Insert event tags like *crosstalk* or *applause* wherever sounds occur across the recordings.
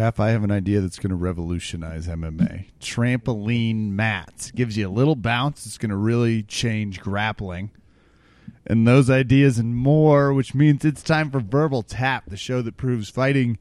Raph, I have an idea that's going to revolutionize MMA. Trampoline mats gives you a little bounce. It's going to really change grappling. And those ideas and more, which means it's time for Verbal Tap, the show that proves fighting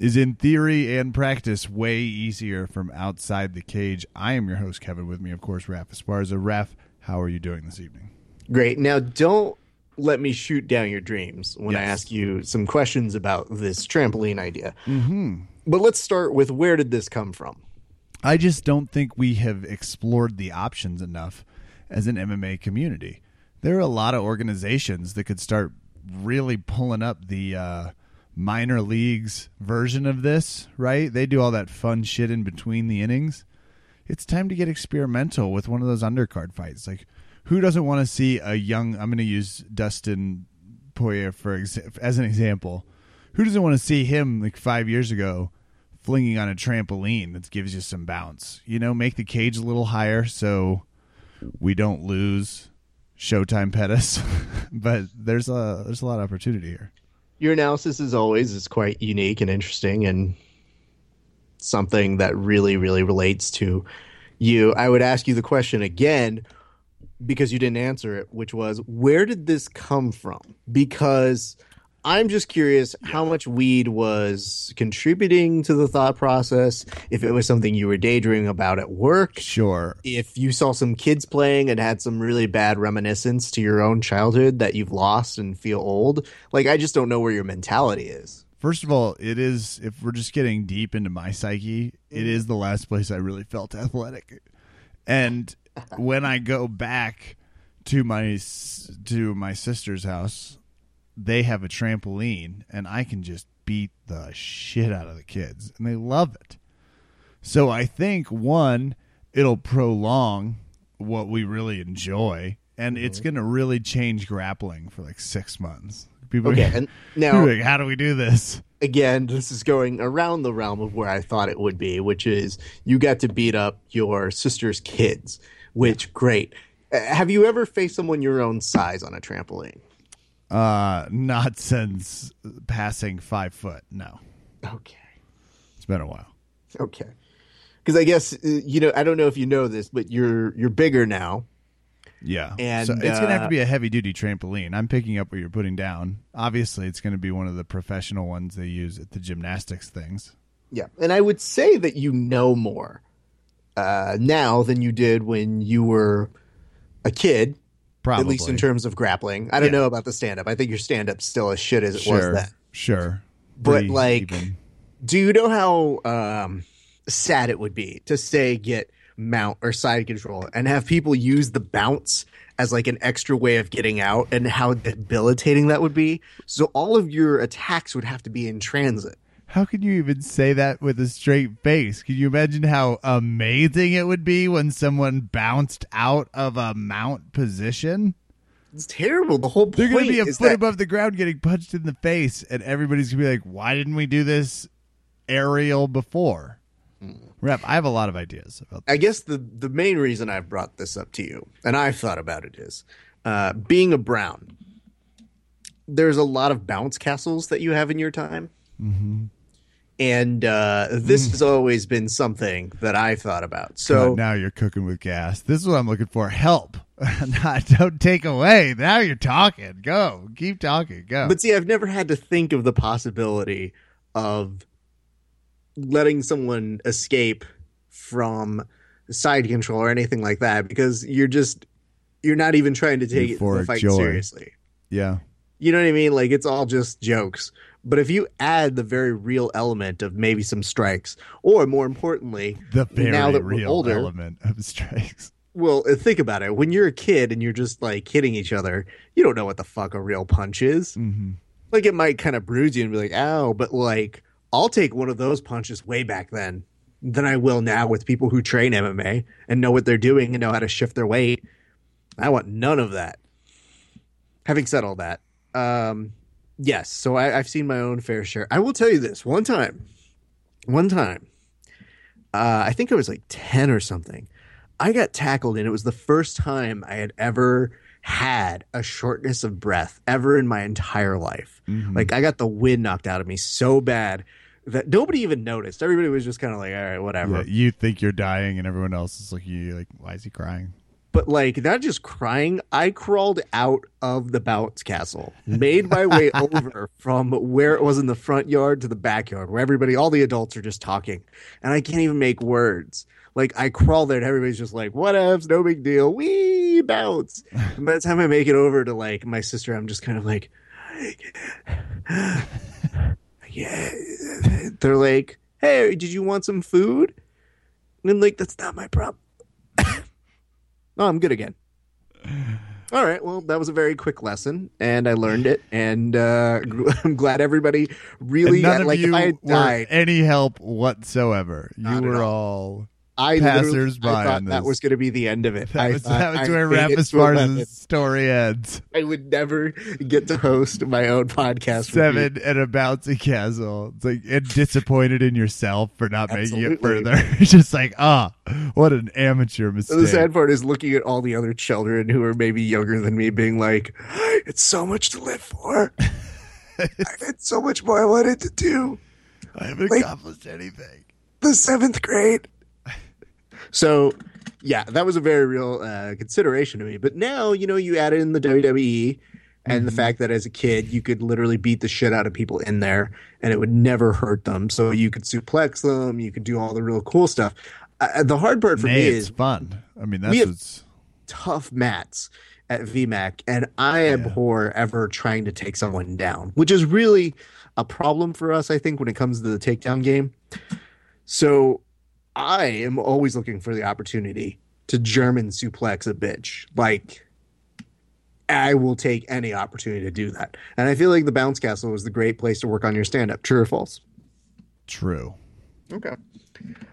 is in theory and practice way easier from outside the cage. I am your host, Kevin. With me, of course, Raph Esparza. Raph, how are you doing this evening? Great. Now, don't let me shoot down your dreams when I ask you some questions about this trampoline idea. Mm-hmm. But let's start with where did this come from? I just don't think we have explored the options enough as an MMA community. There are a lot of organizations that could start really pulling up the uh, minor leagues version of this, right? They do all that fun shit in between the innings. It's time to get experimental with one of those undercard fights. Like, who doesn't want to see a young? I'm going to use Dustin Poirier for exa- as an example. Who doesn't want to see him like five years ago flinging on a trampoline that gives you some bounce? You know, make the cage a little higher so we don't lose Showtime Pettis. *laughs* but there's a there's a lot of opportunity here. Your analysis, as always, is quite unique and interesting and something that really, really relates to you. I would ask you the question again because you didn't answer it, which was where did this come from? Because I'm just curious how much weed was contributing to the thought process, if it was something you were daydreaming about at work, Sure. if you saw some kids playing and had some really bad reminiscence to your own childhood that you've lost and feel old. Like, I just don't know where your mentality is. First of all, it is if we're just getting deep into my psyche, it mm-hmm. is the last place I really felt athletic. And *laughs* when I go back to my to my sister's house, they have a trampoline and I can just beat the shit out of the kids and they love it. So I think one, it'll prolong what we really enjoy and it's mm-hmm. going to really change grappling for like 6 months. People Okay, and *laughs* now are like, how do we do this? again, this is going around the realm of where I thought it would be, which is you got to beat up your sister's kids, which great. Uh, Have you ever faced someone your own size on a trampoline? Uh, not since passing five foot. No, Okay. it's been a while. Okay. Because I guess uh, you know I don't know if you know this, but you're you're bigger now. Yeah, And, so it's gonna have uh, to be a heavy duty trampoline. I'm picking up what you're putting down. Obviously, it's gonna be one of the professional ones they use at the gymnastics things. Yeah, and I would say that you know more uh, now than you did when you were a kid, Probably, at least in terms of grappling. I don't Yeah. know about the stand up. I think your stand up's still as shit as it sure, was then. sure. But, Pretty like, even. Do you know how um, sad it would be to say get mount or side control and have people use the bounce as like an extra way of getting out and how debilitating that would be? So all of your attacks would have to be in transit. How can you even say that with a straight face? Can you imagine how amazing it would be when someone bounced out of a mount position? It's terrible. The whole point is. They're going to be a foot that above the ground getting punched in the face, and everybody's going to be like, why didn't we do this aerial before? Hmm. Raph, I have a lot of ideas about I guess the the main reason I've brought this up to you, and I've thought about it, is uh, being a Brown. There's a lot of bounce castles that you have in your time, Mm-hmm. And uh, this has always been something that I've thought about. So now you're cooking with gas. This is what I'm looking for. Help. *laughs* Not don't take away. Now you're talking. Go. Keep talking. Go. But see, I've never had to think of the possibility of letting someone escape from side control or anything like that because you're just you're not even trying to take it, the fight joy. seriously. yeah. You know what I mean? Like it's all just jokes. But if you add the very real element of maybe some strikes, or more importantly, The very now that we're real older, element of strikes. well, uh, think about it. When you're a kid and you're just like hitting each other, you don't know what the fuck a real punch is. hmm like it might kind of bruise you and be like, ow, but like I'll take one of those punches way back then than I will now with people who train MMA and know what they're doing and know how to shift their weight. I want none of that. Having said all that, um, yes, so I, I've seen my own fair share. I will tell you this one time, one time, uh, I think I was like 10 or something. I got tackled, and it was the first time I had ever had a shortness of breath ever in my entire life. Mhm. Like I got the wind knocked out of me so bad that nobody even noticed. Everybody was just kind of like, all right, whatever. Yeah, you think you're dying, and everyone else is looking at you like, why is he crying? But like not just crying, I crawled out of the bounce castle, made my way *laughs* over from where it was in the front yard to the backyard, where everybody, all the adults are just talking, and I can't even make words. Like I crawl there, and everybody's just like, "Whatevs, no big deal, we bounce." And by the time I make it over to like my sister, I'm just kind of like, "Yeah." *laughs* They're like, "Hey, did you want some food?" And I'm like, "That's not my problem." *laughs* Oh, I'm good again. All right. Well, that was a very quick lesson, and I learned it, and uh, *laughs* I'm glad everybody really And none of like. you I had were died, any help whatsoever. You Not were all. all. I passers-by I thought that was going to be the end of it. That I was, thought that was I where made it Rampus to 11. Parsons' story ends. I would never get to host my own podcast. Seven and a bouncy castle. It's like and disappointed in yourself for not making it further. It's *laughs* just like, ah, what an amateur mistake. The sad part is looking at all the other children who are maybe younger than me, being like, "It's so much to live for. *laughs* I had so much more I wanted to do." I haven't like- accomplished anything. the seventh grade. So, yeah, that was a very real uh, consideration to me. But now, you know, you add in the WWE and the fact that as a kid you could literally beat the shit out of people in there and it would never hurt them. So you could suplex them, you could do all the real cool stuff. Uh, the hard part for Nay, me it's is fun. I mean, that's we have- what's. tough mats at VMAC, and I abhor ever trying to take someone down, which is really a problem for us, I think, when it comes to the takedown game. So I am always looking for the opportunity to German suplex a bitch. Like, I will take any opportunity to do that. And I feel like the bounce castle is the great place to work on your stand up. True or false? True. Okay.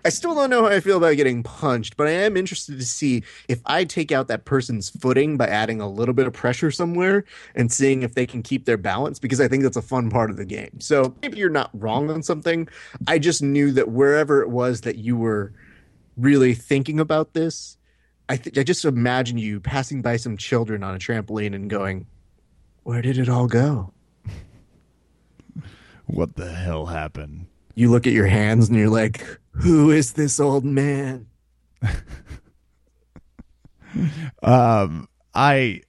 I still don't know how I feel about getting punched, but I am interested to see if I take out that person's footing by adding a little bit of pressure somewhere and seeing if they can keep their balance because I think that's a fun part of the game. So maybe you're not wrong on something. I just knew that wherever it was that you were really thinking about this, I think I just imagine you passing by some children on a trampoline and going, "Where did it all go?" What the hell happened? You look at your hands and you're like, "Who is this old man?" *laughs* Um, I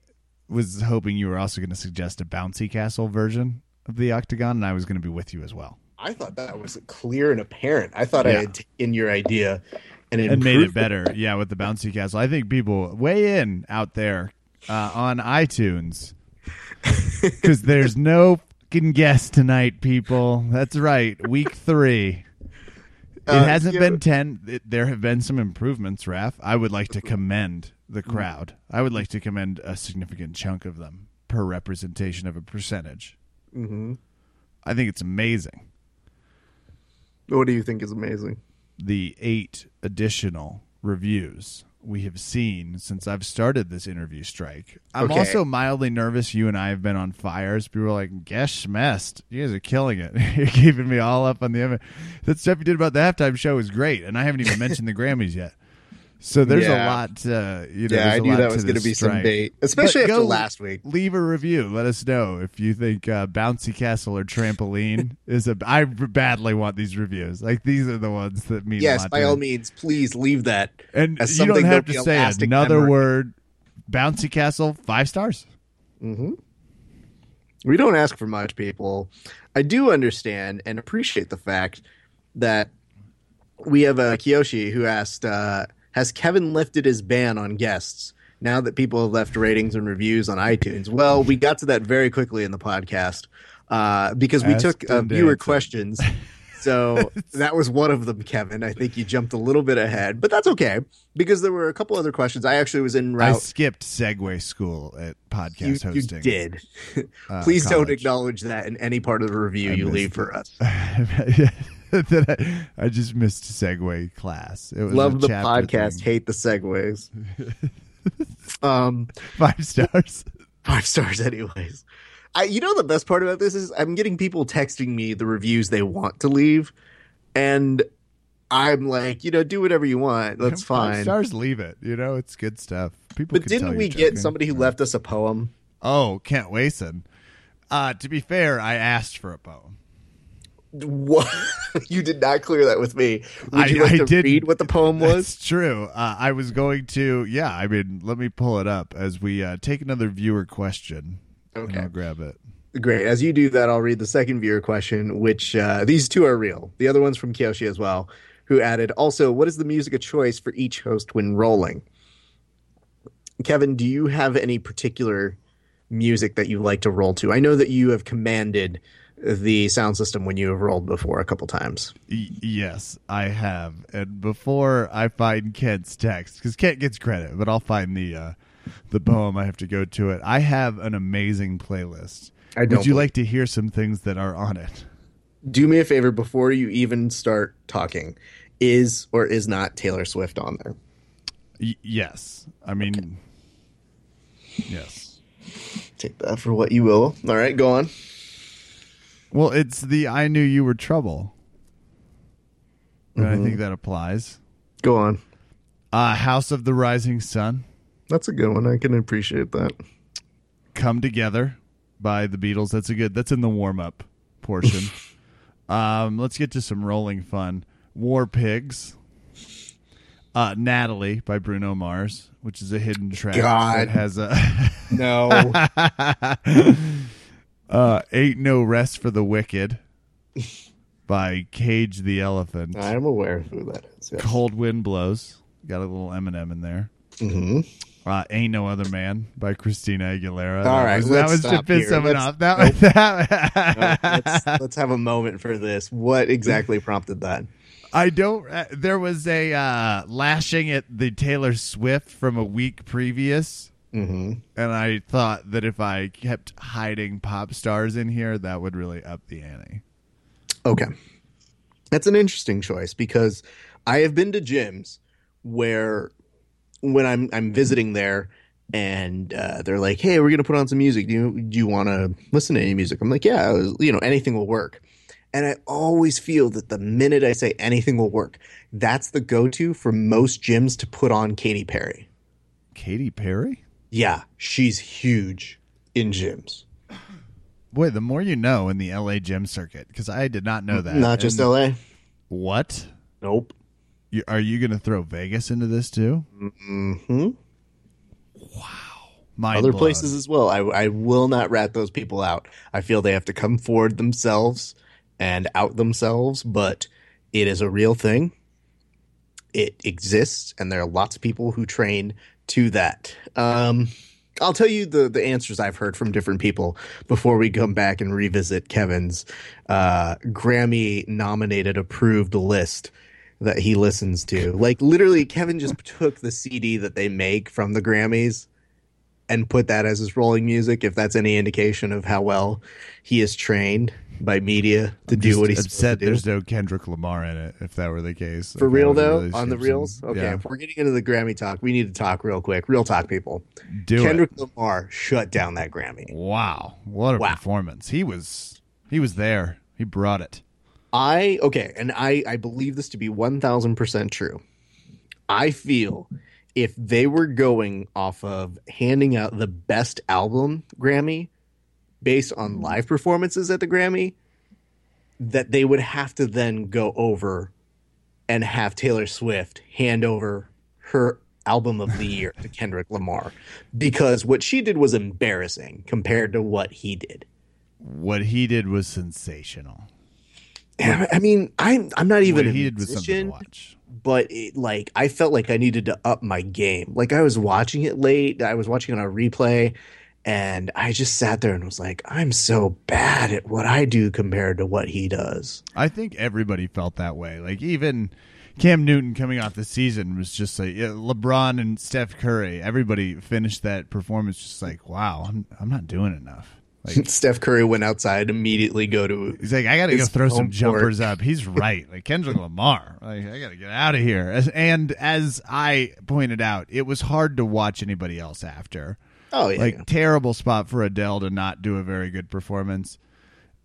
was hoping you were also going to suggest a bouncy castle version of the octagon, and I was going to be with you as well, I thought that was clear and apparent. I thought I had taken your idea and, and made it improved better. Yeah, with the bouncy castle. I think people weigh in out there uh, on iTunes *laughs* because there's no fucking guest tonight, people. That's right, week three. It Uh, hasn't you- been 10. It- there have been some improvements, Raph. I would like to commend the Mm. crowd. I would like to commend a significant chunk of them per representation of a percentage. hmm I think it's amazing. What do you think is amazing? The eight additional reviews we have seen since I've started this interview strike. I'm Okay. also mildly nervous. You and I have been on fires. People are like, "Guess schmest. You guys are killing it. *laughs* You're keeping me all up on the. That stuff you did about the halftime show was great, and I haven't even mentioned the Grammys yet. So there's a lot. Uh, you know, yeah, I knew that to was going to be some bait, especially But after last week. Leave a review. Let us know if you think uh, bouncy castle or trampoline *laughs* is a. I badly want these reviews. Like these are the ones that mean. Yes, by to all me. means, please leave that. And you don't have to say another memory. word. Bouncy castle, five stars. hmm We don't ask for much, people. I do understand and appreciate the fact that we have a Kiyoshi who asked, uh, "Has Kevin lifted his ban on guests now that people have left ratings and reviews on iTunes?" Well, we got to that very quickly in the podcast uh, because we took uh, viewer questions. So *laughs* that was one of them, Kevin. I think you jumped a little bit ahead, but that's okay because there were a couple other questions. I actually was in route. I skipped segue school at podcast You, you did. uh, Please don't acknowledge that in any part of the review I you leave it. for us. *laughs* *laughs* that I, I just missed segue class. It was Love the podcast, thing. hate the segues. *laughs* um, Five stars. five stars, anyways. I, you know, the best part about this is I'm getting people texting me the reviews they want to leave, and I'm like, you know, do whatever you want. That's fine. Five stars. Leave it. You know, it's good stuff. People. But didn't we get somebody who left us a poem? Oh, Kent Wason. Uh, to be fair, I asked for a poem. What? *laughs* you did not clear that with me. Would I- you like I to didn't. read what the poem *laughs* was? That's true. Uh, I was going to, yeah. I mean, let me pull it up as we uh, take another viewer question. Okay. I'll grab it. Great. As you do that, I'll read the second viewer question, which uh, these two are real. The other one's from Kyoshi as well, who added, also, what is the music of choice for each host when rolling? Kevin, do you have any particular music that you like to roll to? I know that you have commanded the sound system when you have rolled before a couple times. Y- yes, I have. And before I find Kent's text, because Kent gets credit, but I'll find the uh, the poem. I have to go to it. I have an amazing playlist. I don't Would you like to hear some things that are on it? Do me a favor before you even start talking. Is or is not Taylor Swift on there? Y- yes. I mean, yes. Take that for what you will. All right, go on. Well, it's the I knew you were trouble. And Mm-hmm. I think that applies. Go on. Uh, House of the Rising Sun, That's a good one. I can appreciate that. Come Together by the Beatles. That's a good. That's in the warm up portion. *laughs* um, let's get to some rolling fun. War Pigs. Uh, Natalie by Bruno Mars, which is a hidden track God. that has a No. *laughs* *laughs* uh, "Ain't No Rest for the Wicked" by Cage the Elephant. I'm aware of who that is. Yes. Cold Wind Blows. Got a little Eminem in there. Mhm. Uh, Ain't No Other Man by Christina Aguilera. All that right, was, that was to piss someone Let's- off. That *laughs* was that. No, let's, let's have a moment for this. What exactly *laughs* prompted that? I don't. Uh, there was a uh, lashing at the Taylor Swift from a week previous, hmm and I thought that if I kept hiding pop stars in here, that would really up the ante. Okay. That's an interesting choice because I have been to gyms where when I'm I'm visiting there and uh, they're like, "Hey, we're gonna put on some music. Do you do you want to listen to any music?" I'm like, "Yeah, was- you know, anything will work." And I always feel that the minute I say anything will work, that's the go-to for most gyms to put on Katy Perry. Katy Perry. Yeah, she's huge in gyms. Boy, the more you know in the LA gym circuit, because I did not know that. Not just And LA. What? Nope. You, are you going to throw Vegas into this too? Mm-hmm. Wow. Mind other blown. places as well. I, I will not rat those people out. I feel they have to come forward themselves and out themselves, but it is a real thing. It exists, and there are lots of people who train to that. Um, I'll tell you the the answers I've heard from different people before we come back and revisit Kevin's uh, Grammy nominated approved list that he listens to. Like literally, Kevin just took the CD that they make from the Grammys and put that as his rolling music. If that's any indication of how well he is trained by media to do Just what he's upset to do. there's no Kendrick Lamar in it. If that were the case, For If real though, really on the ship reels. some- Okay, yeah. if we're getting into the Grammy talk, we need to talk real quick. Real talk, people. do Kendrick it. Lamar shut down that Grammy. Wow, what a Wow. performance! He was he was there. He brought it. I okay, and I I believe this to be one thousand percent true. I feel if they were going off of handing out the best album Grammy based on mm-hmm. live performances at the Grammy, that they would have to then go over and have Taylor Swift hand over her album of the year to *laughs* Kendrick Lamar because what she did was embarrassing compared to what he did. What he did was sensational. I mean, I'm I'm not even What a he did was something to watch. but it, like I felt like I needed to up my game. Like I was watching it late, I was watching it on a replay, and I just sat there and was like, I'm so bad at what I do compared to what he does. I think everybody felt that way. Like even Cam Newton coming off the season was just like yeah, LeBron and Steph Curry. Everybody finished that performance just like, wow, I'm I'm not doing enough. Like *laughs* Steph Curry went outside immediately go to he's like, I got to go throw some jumpers up. He's *laughs* right. Like Kendrick Lamar. Like I got to get out of here. As, and as I pointed out, it was hard to watch anybody else after. Oh yeah. Like terrible spot for Adele to not do a very good performance.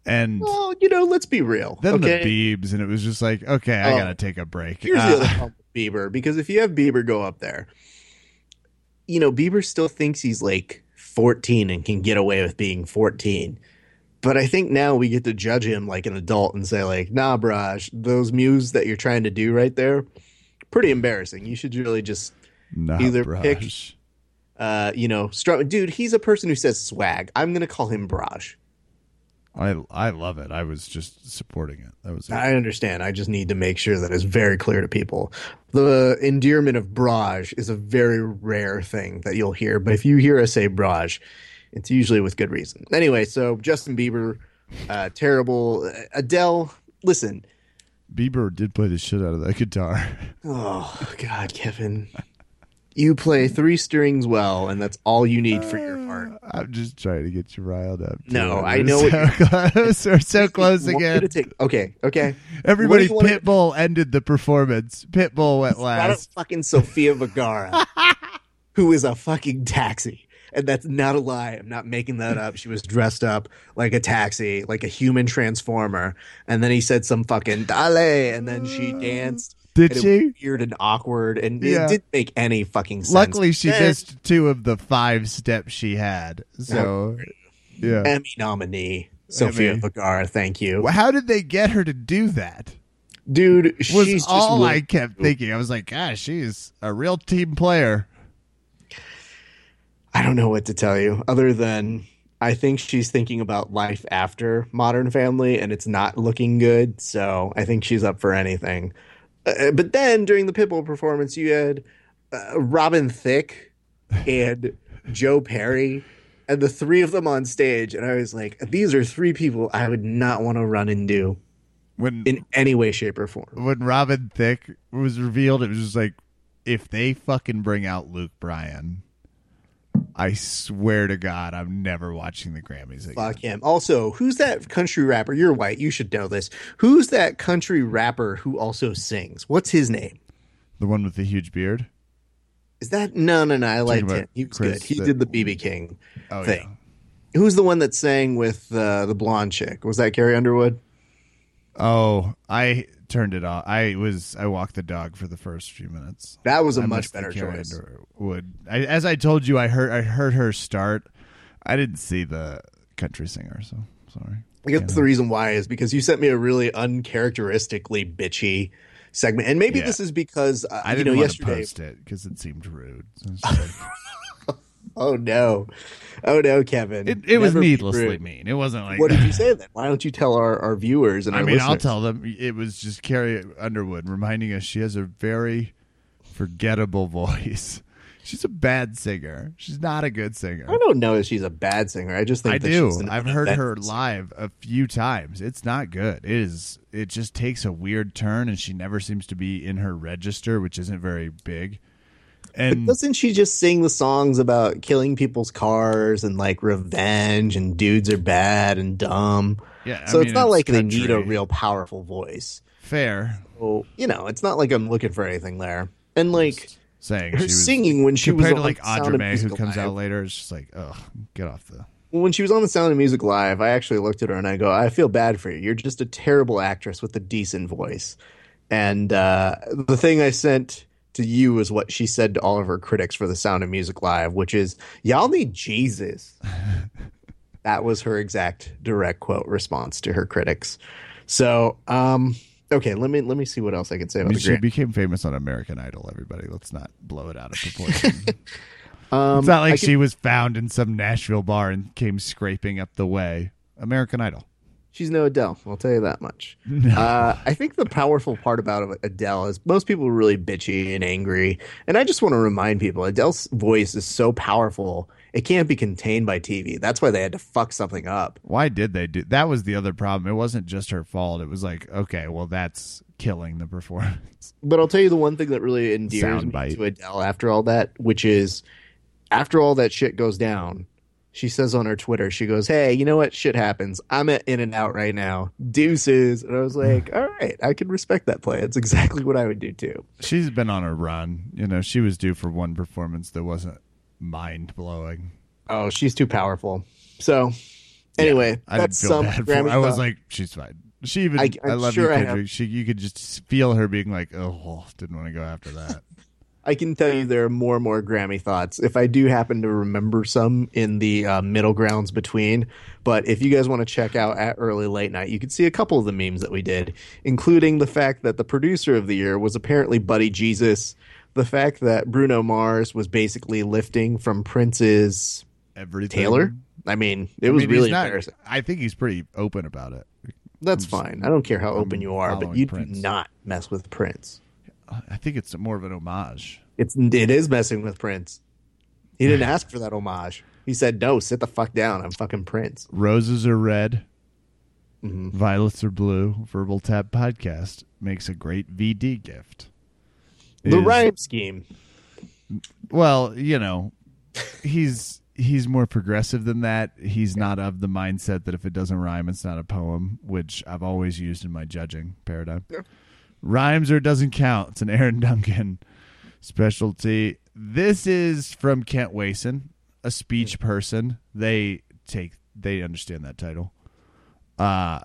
And well, you know, let's be real. then okay? the Biebs, and it was just like, okay, I Oh. gotta take a break. Here's Uh, the other problem with Bieber because if you have Bieber go up there, you know, Bieber still thinks he's like 14 and can get away with being 14. But I think now we get to judge him like an adult and say like, "Nah, Braj, those mews that you're trying to do right there, pretty embarrassing. You should really just Nah, Either pick- uh, you know, dude, he's a person who says swag. I'm going to call him Braj. I I love it. I was just supporting it. That was it. I understand. I just need to make sure that it's very clear to people. The endearment of Braj is a very rare thing that you'll hear, but if you hear us say Braj, it's usually with good reason. Anyway, so Justin Bieber, uh, terrible. Adele, listen. Bieber did play the shit out of that guitar. *laughs* Oh God, Kevin, you play three strings well, and that's all you need for your part. Uh, I'm just trying to get you riled up. No. I know what *laughs* So close. We're so close again. take- okay, okay. Everybody, What do wanna- Pitbull ended the performance. Pitbull went last. fucking Sofia Vergara, *laughs* who is a fucking taxi. And that's not a lie. I'm not making that up. She was dressed up like a taxi, like a human transformer. And then he said some fucking dale, and then she uh, danced. Did and it she? was weird and awkward, and Yeah. it didn't make any fucking sense. Luckily, she Then missed two of the five steps she had. So, yeah. Emmy nominee Sofia Emmy. Vergara. Thank you, Well, How did they get her to do that? dude. Was she's just all I kept thinking. I was like, gosh, she's a real team player. I don't know what to tell you other than I think she's thinking about life after Modern Family and it's not looking good. So I think she's up for anything. Uh, but then during the Pitbull performance, you had uh, Robin Thicke and *laughs* Joe Perry and the three of them on stage. And I was like, these are three people I would not want to run into When in any way, shape, or form. when Robin Thicke was revealed, it was just like, if they fucking bring out Luke Bryan, I swear to God, I'm never watching the Grammys again. Fuck him. Also, who's that country rapper? You're white. You should know this. Who's that country rapper who also sings? What's his name? The one with the huge beard. Is that no, no, no? I liked him. He was Chris good. He the- did the BB King Oh thing. Who's the one that sang with uh, the blonde chick? Was that Carrie Underwood? Oh, I turned it off. I was I walked the dog for the first few minutes. That was a I much better choice. Underwood. I, as I told you, I heard I heard her start. I didn't see the country singer, so sorry. I guess the reason why is because you sent me a really uncharacteristically bitchy segment, and maybe Yeah. this is because uh, I didn't know want to yesterday. post it because it seemed rude. So *laughs* like- *laughs* Oh no, oh no, Kevin! it, it was needlessly mean. It wasn't like What did you say then? Why don't you tell our, our viewers and I our mean, I'll tell them it was just Carrie Underwood reminding us she has a very forgettable *laughs* voice. She's a bad singer. She's not a good singer. I don't know if she's a bad singer. I just think I do. I've heard her singer. live a few times. It's not good. It is. It just takes a weird turn, and she never seems to be in her register, which isn't very big. And Doesn't she just sing the songs about killing people's cars and like revenge and dudes are bad and dumb? yeah, I so it's mean, not like they need a real powerful voice. fair So, you know, it's not like I'm looking for anything there. And like saying her she was singing when she was on to like Audra May, who comes Live. out later. It's just like, oh, get off the. when she was on the Sound of Music Live, I actually looked at her and I go, I feel bad for you. You're just a terrible actress with a decent voice. And uh, the thing I sent to you is what she said to all of her critics for the Sound of Music Live, which is, Y'all need Jesus. *laughs* that was her exact direct quote response to her critics. So, um, okay, let me let me see what else I can say I mean, she became famous on American Idol. Everybody, let's not blow it out of proportion. *laughs* Um, it's not like can- she was found in some Nashville bar and came scraping up the way. American Idol. She's no Adele. I'll tell you that much. Uh, I think the powerful part about Adele is most people are really bitchy and angry, and I just want to remind people Adele's voice is so powerful it can't be contained by TV. That's why they had to fuck something up. Why did they do that? Was the other problem? It wasn't just her fault. It was like, okay, well, that's killing the performance. *laughs* But I'll tell you the one thing that really endears me to Adele after all that, which is after all that shit goes down, she says on her Twitter, she goes, "Hey, you know what? Shit happens. I'm at In and Out right now. Deuces." And I was hmm. like, "All right, I can respect that play. It's exactly what I would do too." She's been on a run. You know, she was due for one performance that wasn't mind blowing. Oh, she's too powerful. So, anyway, I didn't that's some bad for her. I was like, she's fine. She even, I- I, I'm love sure you, I Kendrick. She, you could just feel her being like, oh, didn't want to go after that. I can tell you there are more and more Grammy thoughts. If I do happen to remember some in the uh, middle grounds between, but if you guys want to check out at early late night, you can see a couple of the memes that we did, including the fact that the producer of the year was apparently Buddy Jesus, the fact that Bruno Mars was basically lifting from Prince's Everything. Taylor. I mean, it I was mean, really not- embarrassing. I think he's pretty open about it. That's fine. I don't care how open you are, but you Prince. do not mess with Prince. I think it's more of an homage. It's it is messing with Prince. He didn't ask for that homage. He said, "No, sit the fuck down. I'm fucking Prince." Roses are red, Mm-hmm. violets are blue. Verbal Tap Podcast makes a great VD gift. The Is- rhyme scheme. Well, you know, he's he's more progressive than that. He's not of the mindset that if it doesn't rhyme, it's not a poem, which I've always used in my judging paradigm. Yeah. Rhymes or doesn't count. It's an Aaron Duncan specialty. This is from Kent Wason, a speech person. They take they understand that title. Uh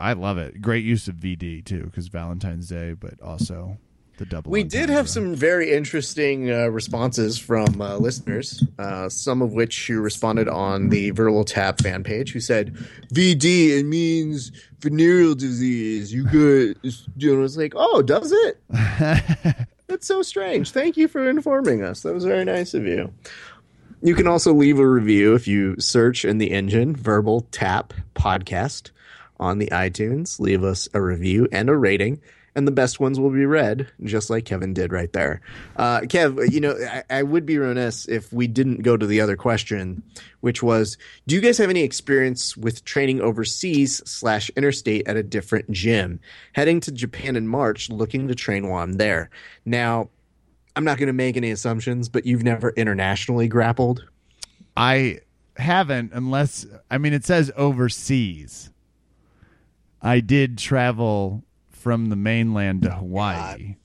I love it. Great use of VD too, because Valentine's Day, but also the double. We did have some very interesting uh, responses from uh, listeners, uh, some of which who responded on the Verbal Tap fan page, who said, "VD it means venereal disease. You good?" *laughs* You was like, oh, does it? *laughs* That's so strange. Thank you for informing us. That was very nice of you. You can also leave a review if you search in the engine Verbal Tap Podcast on the iTunes. Leave us a review and a rating, and the best ones will be read, just like Kevin did right there. Uh, Kev, you know, I, I would be remiss if we didn't go to the other question, which was Do you guys have any experience with training overseas slash interstate at a different gym? Heading to Japan in March, looking to train while I'm there. Now, I'm not going to make any assumptions, but you've never internationally grappled. I haven't, unless I mean it says overseas. I did travel from the mainland to Hawaii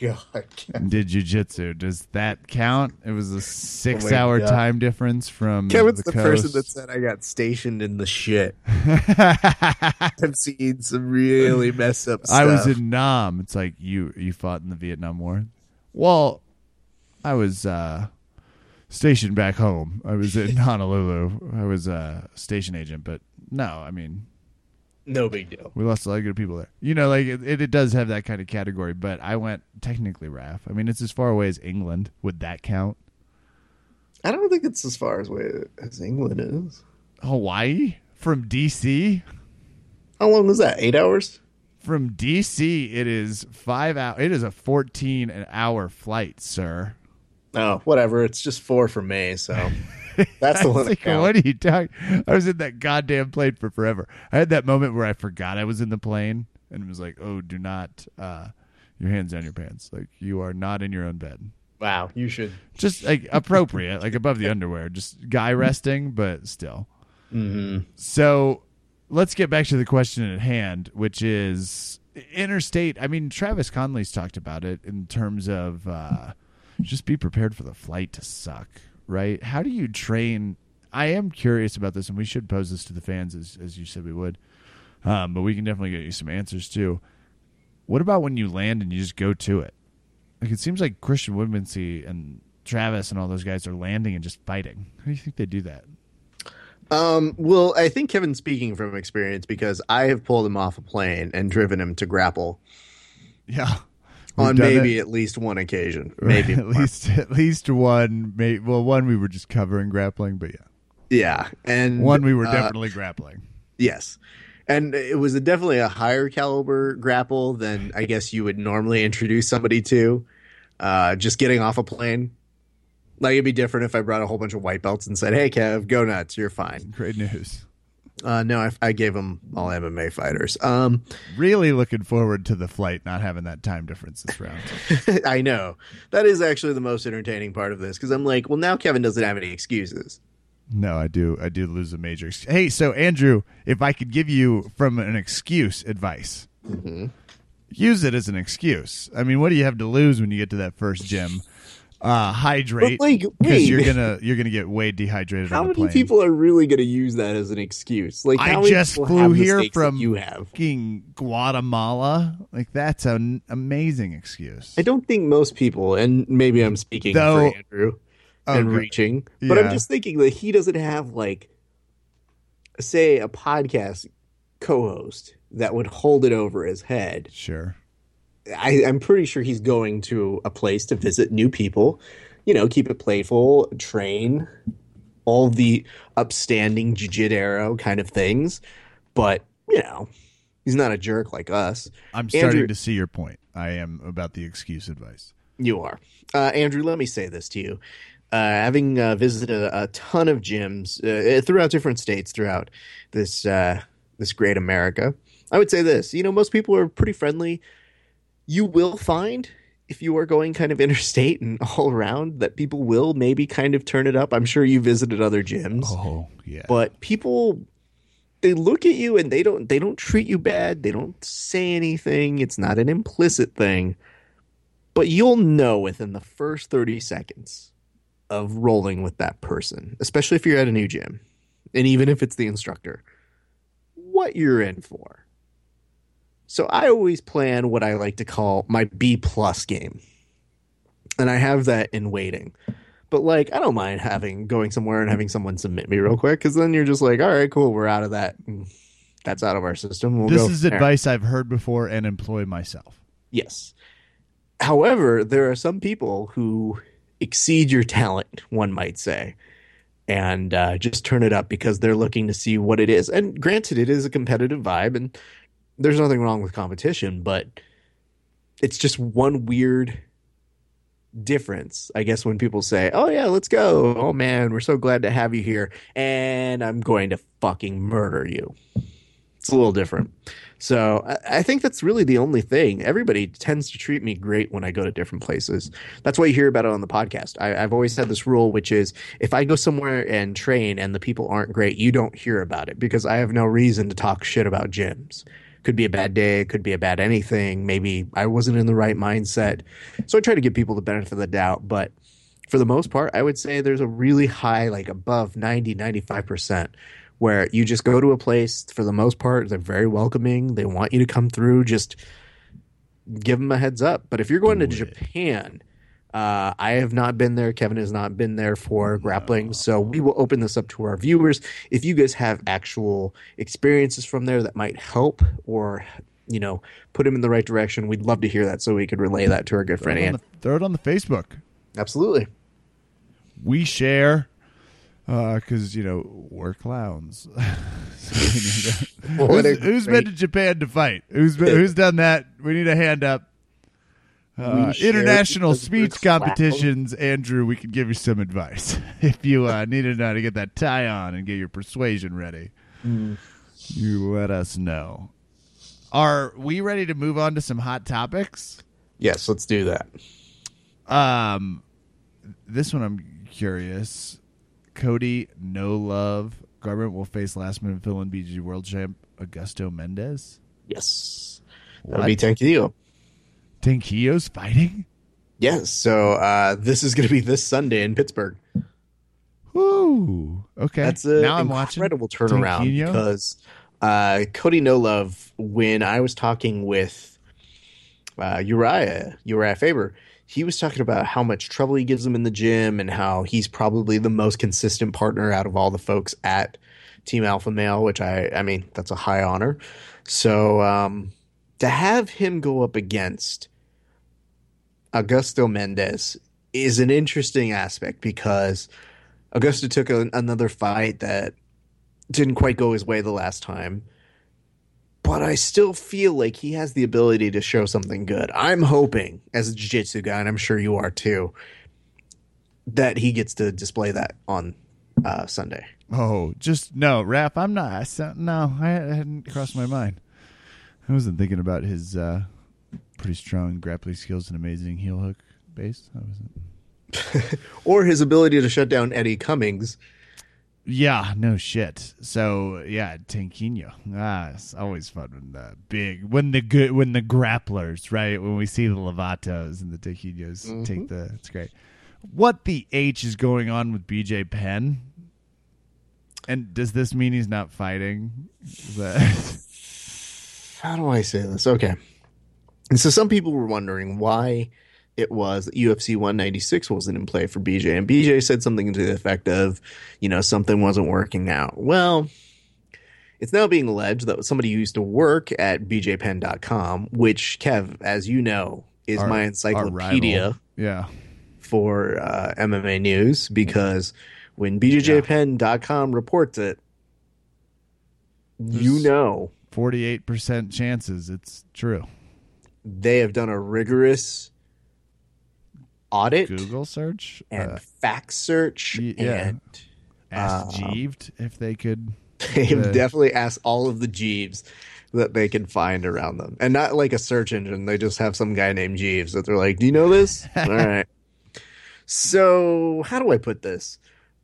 God. and did jujitsu. Does that count? It was a six-hour God. time difference from Kevin's the, the, person that said I got stationed in the shit. *laughs* I've seen some really messed up stuff. I was in Nam. It's like you you fought in the Vietnam War. Well, I was uh, stationed back home. I was in *laughs* Honolulu. I was a station agent, but no, I mean no big deal. We lost a lot of good people there. You know, like it, it, it does have that kind of category, but I went technically Raph. I mean, it's as far away as England. Would that count? I don't think it's as far as way as England is. Hawaii from DC? How long was that? Eight hours? From DC, it is five hours. It is a fourteen an hour flight, sir. Oh, whatever. It's just four for me, so *laughs* *laughs* that's the I one that like, what are you talking? I was in that goddamn plane for forever. I had that moment where I forgot I was in the plane and it was like, oh, do not uh, your hands down your pants. Like you are not in your own bed. Wow, you should. just like appropriate, like above the underwear, just guy resting, but still. Mm-hmm. So let's get back to the question at hand, which is interstate. I mean, Travis Conley's talked about it in terms of uh, just be prepared for the flight to suck, right? How do you train? I am curious about this, and we should pose this to the fans as, as you said we would, um, but we can definitely get you some answers too. What about when you land and you just go to it? Like it seems like Christian Woodmansey and Travis and all those guys are landing and just fighting. How do you think they do that? Um, well, I think Kevin's speaking from experience because I have pulled him off a plane and driven him to grapple Yeah, on maybe it. at least one occasion. *laughs* Maybe at least at least one. May, well, one we were just covering grappling, but yeah, Yeah, and one we were uh, definitely grappling. Yes. And it was a, definitely a higher caliber grapple than I guess you would normally introduce somebody to. Uh, just getting off a plane. Like it'd be different if I brought a whole bunch of white belts and said, "Hey, Kev, go nuts, you're fine." Great news. Uh, no, I, I gave them all MMA fighters. Um, Really looking forward to the flight not having that time difference this round. *laughs* I know that is actually the most entertaining part of this because I'm like, well, now Kevin doesn't have any excuses. no, I do. I do lose a major. ex- Hey, so Andrew, if I could give you from an excuse advice, use it as an excuse. I mean, what do you have to lose when you get to that first gym? Uh, hydrate like, because you're gonna you're gonna get way dehydrated How on the many people are really going to use that as an excuse? Like, I just flew here from you have. fucking Guatemala. Like that's an amazing excuse. I don't think most people, and maybe I'm speaking Though- for Andrew and reaching, but I'm just thinking that he doesn't have like, say, a podcast co-host that would hold it over his head. Sure. I, I'm pretty sure he's going to a place to visit new people. You know, keep it playful, train, all the upstanding jiu-jitsu kind of things. But you know, he's not a jerk like us. I'm starting Andrew- to see your point. I am about the excuse advice. You are. Uh, Andrew, let me say this to you. Uh, having uh, visited a, a ton of gyms uh, throughout different states throughout this uh, this great America, I would say this. You know, most people are pretty friendly. You will find if you are going kind of *laughs* interstate and all around that people will maybe kind of turn it up. I'm sure you visited other gyms, Oh yeah. but people they look at you and they don't they don't treat you bad. They don't say anything. It's not an implicit thing. But you'll know within the first 30 seconds of rolling with that person, especially if you're at a new gym, and even if it's the instructor, what you're in for. So I always plan what I like to call my B plus game. And I have that in waiting. But like I don't mind having going somewhere and having someone submit me real quick because then you're just like, all right, cool, we're out of that. That's out of our system. We'll this is advice I've heard before and employ myself. Yes. However, there are some people who exceed your talent, one might say, and uh, just turn it up because they're looking to see what it is. And granted, it is a competitive vibe, and there's nothing wrong with competition, but it's just one weird difference, I guess, when people say, Oh, yeah, let's go. Oh, man, we're so glad to have you here. And I'm going to fucking murder you. It's a little different. So I, I think that's really the only thing. Everybody tends to treat me great when I go to different places. That's why you hear about it on the podcast. I, I've always had this rule, which is if I go somewhere and train and the people aren't great, you don't hear about it because I have no reason to talk shit about gyms. Could be a bad day, could be a bad anything. Maybe I wasn't in the right mindset. So I try to give people the benefit of the doubt. But for the most part, I would say there's a really high, like above 90, 95%, where you just go to a place for the most part, they're very welcoming. They want you to come through. Just give them a heads up. But if you're going to it. Japan, uh, I have not been there. Kevin has not been there for grappling. So we will open this up to our viewers. If you guys have actual experiences from there that might help or, you know, put him in the right direction, we'd love to hear that so we could relay that to our good Throw friend it, on Ant. the, throw it on the Facebook. Absolutely. We share because you know we're clowns. *laughs* So we need to- What a who's who's been to Japan to fight? Who's been, *laughs* who's done that? We need a hand up. Uh, international speech competitions, Andrew. We can give you some advice *laughs* if you uh, need to know to get that tie on and get your persuasion ready. You let us know. Are we ready to move on to some hot topics? Yes, let's do that. Um, this one I'm curious. Cody, no love. Garbrandt will face last minute fill in BG World Champ Augusto Mendes. Yes. That'll be Tanquinho. Tanquinho's fighting. Yes. So uh, this is going to be this Sunday in Pittsburgh. Woo. Okay. That's an now I'm watching. incredible turnaround Tanquinho? because uh, Cody No Love, when I was talking with uh, Uriah, Uriah Faber, he was talking about how much trouble he gives him in the gym and how he's probably the most consistent partner out of all the folks at Team Alpha Male, which I, I mean, that's a high honor. So um, to have him go up against Augusto Mendes is an interesting aspect because Augusto took a, another fight that didn't quite go his way the last time. But I still feel like he has the ability to show something good. I'm hoping, as a jiu jitsu guy, and I'm sure you are too, that he gets to display that on uh, Sunday. Oh, just no, Raph. I'm not. No, I hadn't crossed my mind. I wasn't thinking about his uh, pretty strong grappling skills and amazing heel hook base. I wasn't. *laughs* Or his ability to shut down Eddie Cummings. Yeah, no shit. So yeah, Tanquinho. Ah, it's always fun when the big when the good when the grapplers, right? When we see the Lovatos and the Tanquinhos Mhm. take the it's great. what the H is going on with BJ Penn? And does this mean he's not fighting? Is that- *laughs* How do I say this? Okay. And so some people were wondering why it was that UFC 196 wasn't in play for BJ. And BJ said something to the effect of, you know, something wasn't working out. Well, it's now being alleged that somebody who used to work at bjpenn.com, which, Kev, as you know, is Our- my encyclopedia. Yeah. for uh, MMA news because when bjpenn.com reports it, you There's- know 48% chances it's true. they have done a rigorous audit Google search? and Uh, fact search y- yeah. and ask um, Jeeves if they could. *laughs* they've the- definitely asked all of the Jeeves that they can find around them. And not like a search engine. They just have some guy named Jeeves that they're like, Do you know this? *laughs* all right. So how do I put this?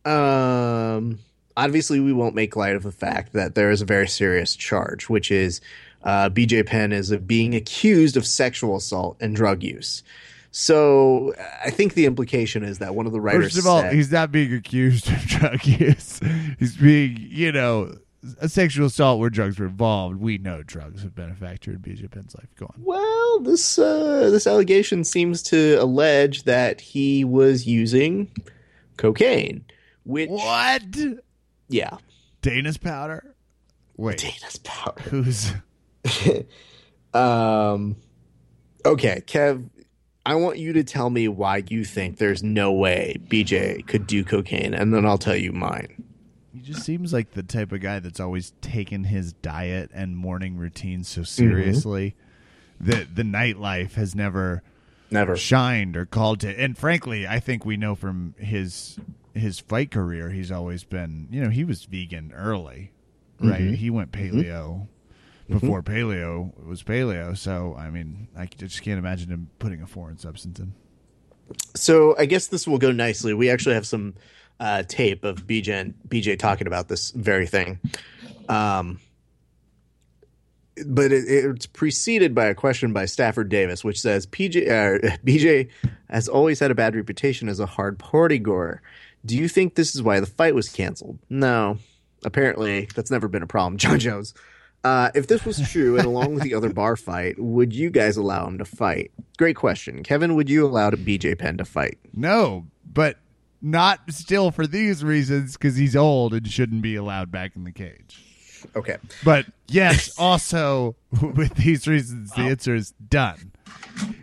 Um obviously we won't make light of the fact that there is a very serious charge, which is uh, BJ Penn is being accused of sexual assault and drug use. So I think the implication is that one of the writers First of all, said- he's not being accused of *laughs* drug use. He's being, you know, a sexual assault where drugs were involved. We know drugs have been a factor in BJ Penn's life. Go on. Well, this uh, this allegation seems to allege that he was using cocaine, which What? Yeah, Dana's powder? Wait, Dana's powder. who's. *laughs* um, okay, Kev, I want you to tell me why you think there's no way BJ could do cocaine, and then I'll tell you mine. He just seems like the type of guy that's always taken his diet and morning routine so seriously that the nightlife has never Never. shined or called to. And frankly, I think we know from his his fight career, he's always been. You know, he was vegan early, right? Mhm. He went paleo before paleo was paleo. So I mean, I just can't imagine him putting a foreign substance in. So I guess this will go nicely. We actually have some uh, tape of BJ BJ talking about this very thing. Um, but it, it's preceded by a question by Stafford Davis, which says PJ uh, *laughs* BJ has always had a bad reputation as a hard party goer. Do you think this is why the fight was canceled? No, apparently that's never been a problem. *laughs* John Jones. Uh, if this was true, and along with the other bar *laughs* fight, would you guys allow him to fight? Great question, Kevin. Would you allow BJ Penn to fight? No, but not still for these reasons because he's old and shouldn't be allowed back in the cage. Okay. But yes, *laughs* also with these reasons, the answer is done.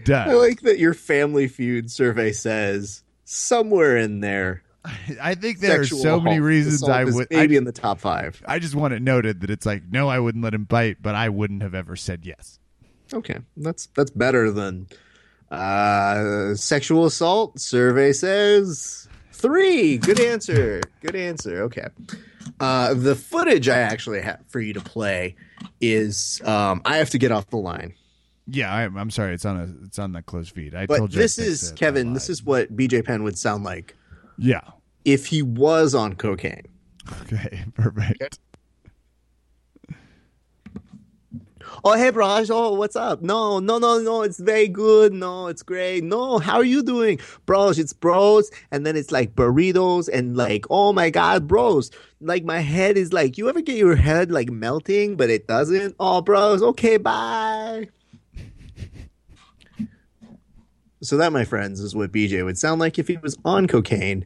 Done. I like that your Family Feud survey says somewhere in there. *laughs* I think there are so many reasons I would. maybe I, in the top five. I just want it noted that it's like, no, I wouldn't let him bite, but I wouldn't have ever said yes. Okay, that's that's better than uh, sexual assault. Survey says three. Good answer. Good answer. Okay. Uh, the footage I actually have for you to play is um, I have to get off the line. Yeah, I, I'm sorry. It's on a. It's on the closed feed. I But told you. this is Kevin. This is what BJ Penn would sound like Yeah. if he was on cocaine. Okay. *laughs* Perfect. Oh, hey, Raj. Oh, what's up? No, no, no, no. It's very good. No, it's great. No, how are you doing? Bros, it's bros. And then it's like burritos and like, oh my God, bros. Like my head is like, you ever get your head like melting, but it doesn't? Oh, bros. Okay, bye. So that, my friends, is what BJ would sound like if he was on cocaine.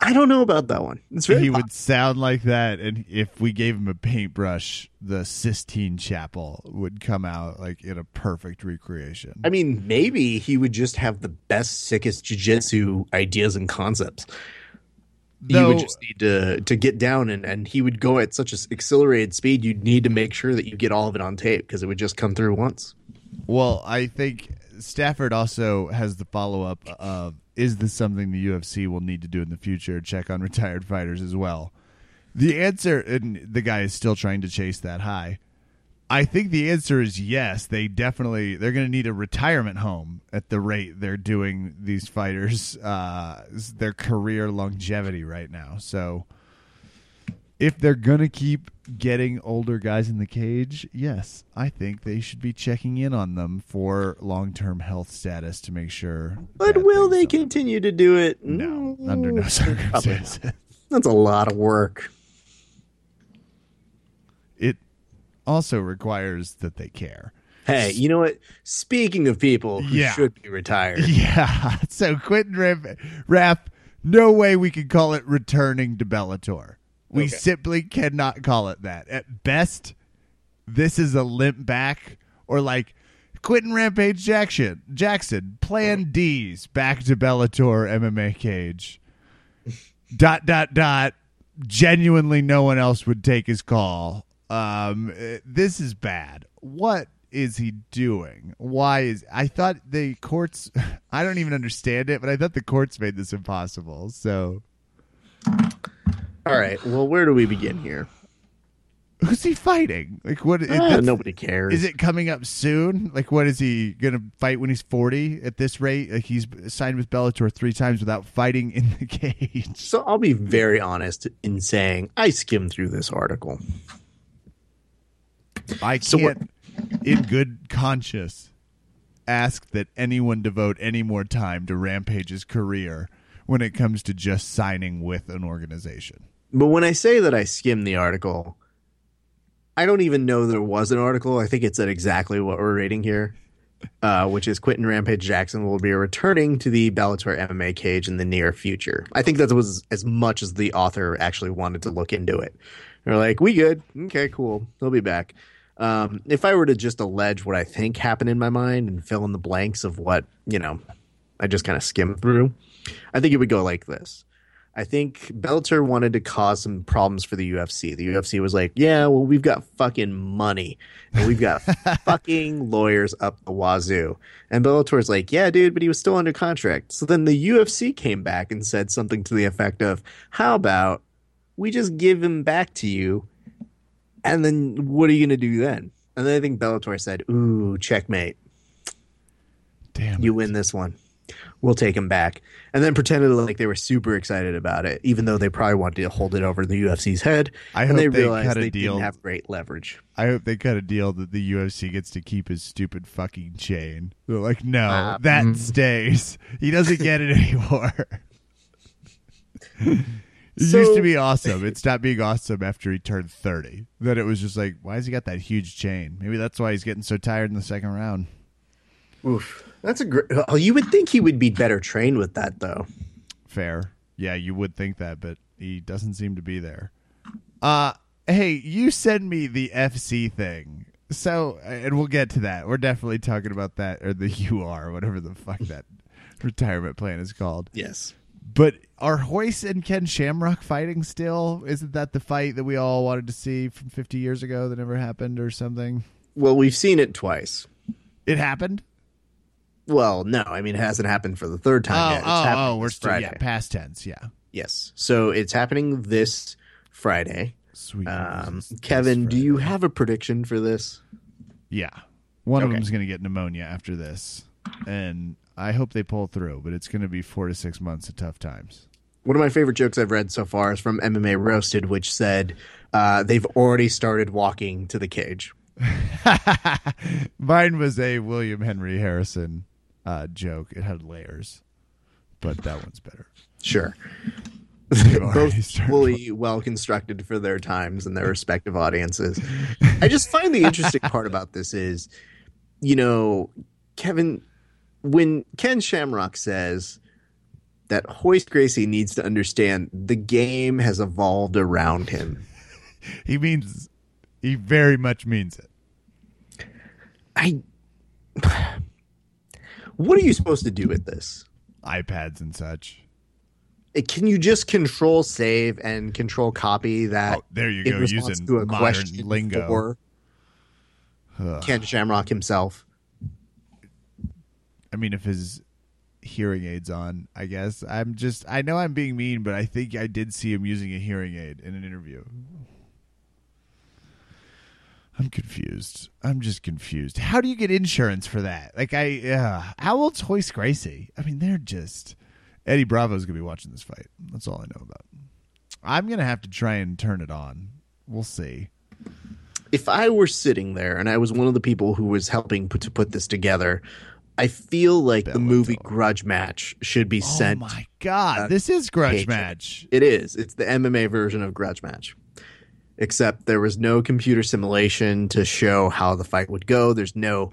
I don't know about that one. It's very he would sound like that, and if we gave him a paintbrush, the Sistine Chapel would come out like in a perfect recreation. I mean, maybe he would just have the best, sickest jujitsu ideas and concepts. you would just need to to get down and, and he would go at such an accelerated speed you'd need to make sure that you get all of it on tape because it would just come through once Well, I think Stafford also has the follow up of is this something the UFC will need to do in the future? Check on retired fighters as well. The answer, and the guy is still trying to chase that high. I think the answer is yes. They definitely they're going to need a retirement home at the rate they're doing these fighters uh, their career longevity right now. So if they're gonna keep getting older guys in the cage, yes, I think they should be checking in on them for long term health status to make sure. But will they continue to do it? No, Mm, under no circumstances. *laughs* That's a lot of work. It also requires that they care. Hey, you know what? Speaking of people who Yeah. should be retired, *laughs* Yeah. So Quinton Raff, no way we can call it returning to Bellator. We Okay. simply cannot call it that. At best, this is a limp back or like Quinton Rampage Jackson. Jackson, Plan D's back to Bellator MMA cage. dot dot dot. Genuinely, no one else would take his call. Um, eh, this is bad. What is he doing? Why is I thought the courts? *laughs* I don't even understand it, but I thought the courts made this impossible. So all right. Well, where do we begin here? who's he fighting? Like what? Ah, that's- nobody cares. Is it coming up soon? Like, what is he gonna fight when he's forty? At this rate, like he's signed with Bellator three times without fighting in the *laughs* cage. So I'll be very honest in saying I skimmed through this article. I So what- can't, in good conscience, ask that anyone devote any more time to Rampage's career when it comes to just signing with an organization. But when I say that I skimmed the article, I don't even know there was an article. I think it said exactly what we're reading here, uh, which is Quinton Rampage Jackson will be returning to the Bellator MMA cage in the near future. I think that was as much as the author actually wanted to look into it. They're like, we good. Okay, cool. He'll be back. Um, if I were to just allege what I think happened in my mind and fill in the blanks of what, you know, I just kind of skimmed through, I think it would go like this. I think Bellator wanted to cause some problems for the UFC. The UFC was like, yeah, well, we've got fucking money and we've got *laughs* fucking lawyers up the wazoo. And Bellator's like, yeah, dude, but he was still under contract. So then the UFC came back and said something to the effect of, how about we just give him back to you? And then what are you going to do then? And then I think Bellator said, ooh, checkmate. Damn, You it. win this one. We'll take him back. And then pretended like they were super excited about it, even though they probably wanted to hold it over the UFC's head. I and hope they they realized cut a they deal. didn't have great leverage. I hope they cut a deal that the UFC gets to keep his stupid fucking chain. They're like, no, Uh, that mm. stays. He doesn't get it *laughs* anymore. it So- used to be awesome. It stopped being awesome after he turned 30. Then it was just like, why has he got that huge chain? Maybe that's why he's getting so tired in the second round. Oof. That's a great. Oh, you would think he would be better trained with that, though. Fair. Yeah, you would think that, but he doesn't seem to be there. Uh hey, you send me the FC thing. So, and we'll get to that. We're definitely talking about that or the *laughs* UR, whatever the fuck that *laughs* retirement plan is called. Yes. But are Royce and Ken Shamrock fighting still? Isn't that the fight that we all wanted to see from 50 years ago that never happened or something? Well, we've seen it twice. It happened? Well, no, I mean it hasn't happened for the third time Oh, yet. It's oh, oh, we're still, Friday. yeah, past tense, yeah. Yes. So it's happening this Friday. Sweet. Um, Kevin, do you have a prediction for this? Yeah. One of Okay. them's going to get pneumonia after this. And I hope they pull through, but it's going to be four to six months of tough times. One of my favorite jokes I've read so far is from MMA Roasted, which said uh, they've already started walking to the cage. *laughs* Mine was a William Henry Harrison uh, joke. It had layers, but that one's better. Sure. Both *laughs* fully well constructed for their times and their respective audiences. I just find the interesting part about this is, you know, Kevin, when Ken Shamrock says that Royce Gracie needs to understand the game has evolved around him. He means, he very much means it. I. What are you supposed to do with this? iPads and such. Uh, Can you just control save and control copy that Oh, there you go, response using to a modern question lingo. for. Ken Shamrock himself? I mean, if his hearing aids on, I guess. I'm just, I know I'm being mean, but I think I did see him using a hearing aid in an interview. I'm confused. I'm just confused. How do you get insurance for that? Like, I, uh, how old's Royce Gracie? I mean, they're just, Eddie Bravo's going to be watching this fight. That's all I know about. I'm gonna have to try and turn it on. We'll see. If I were sitting there and I was one of the people who was helping put, to put this together, I feel like the movie Grudge Match should be sent. oh my god, this is grudge page. match. It is. It's the MMA version of Grudge Match. Except there was no computer simulation to show how the fight would go. There's no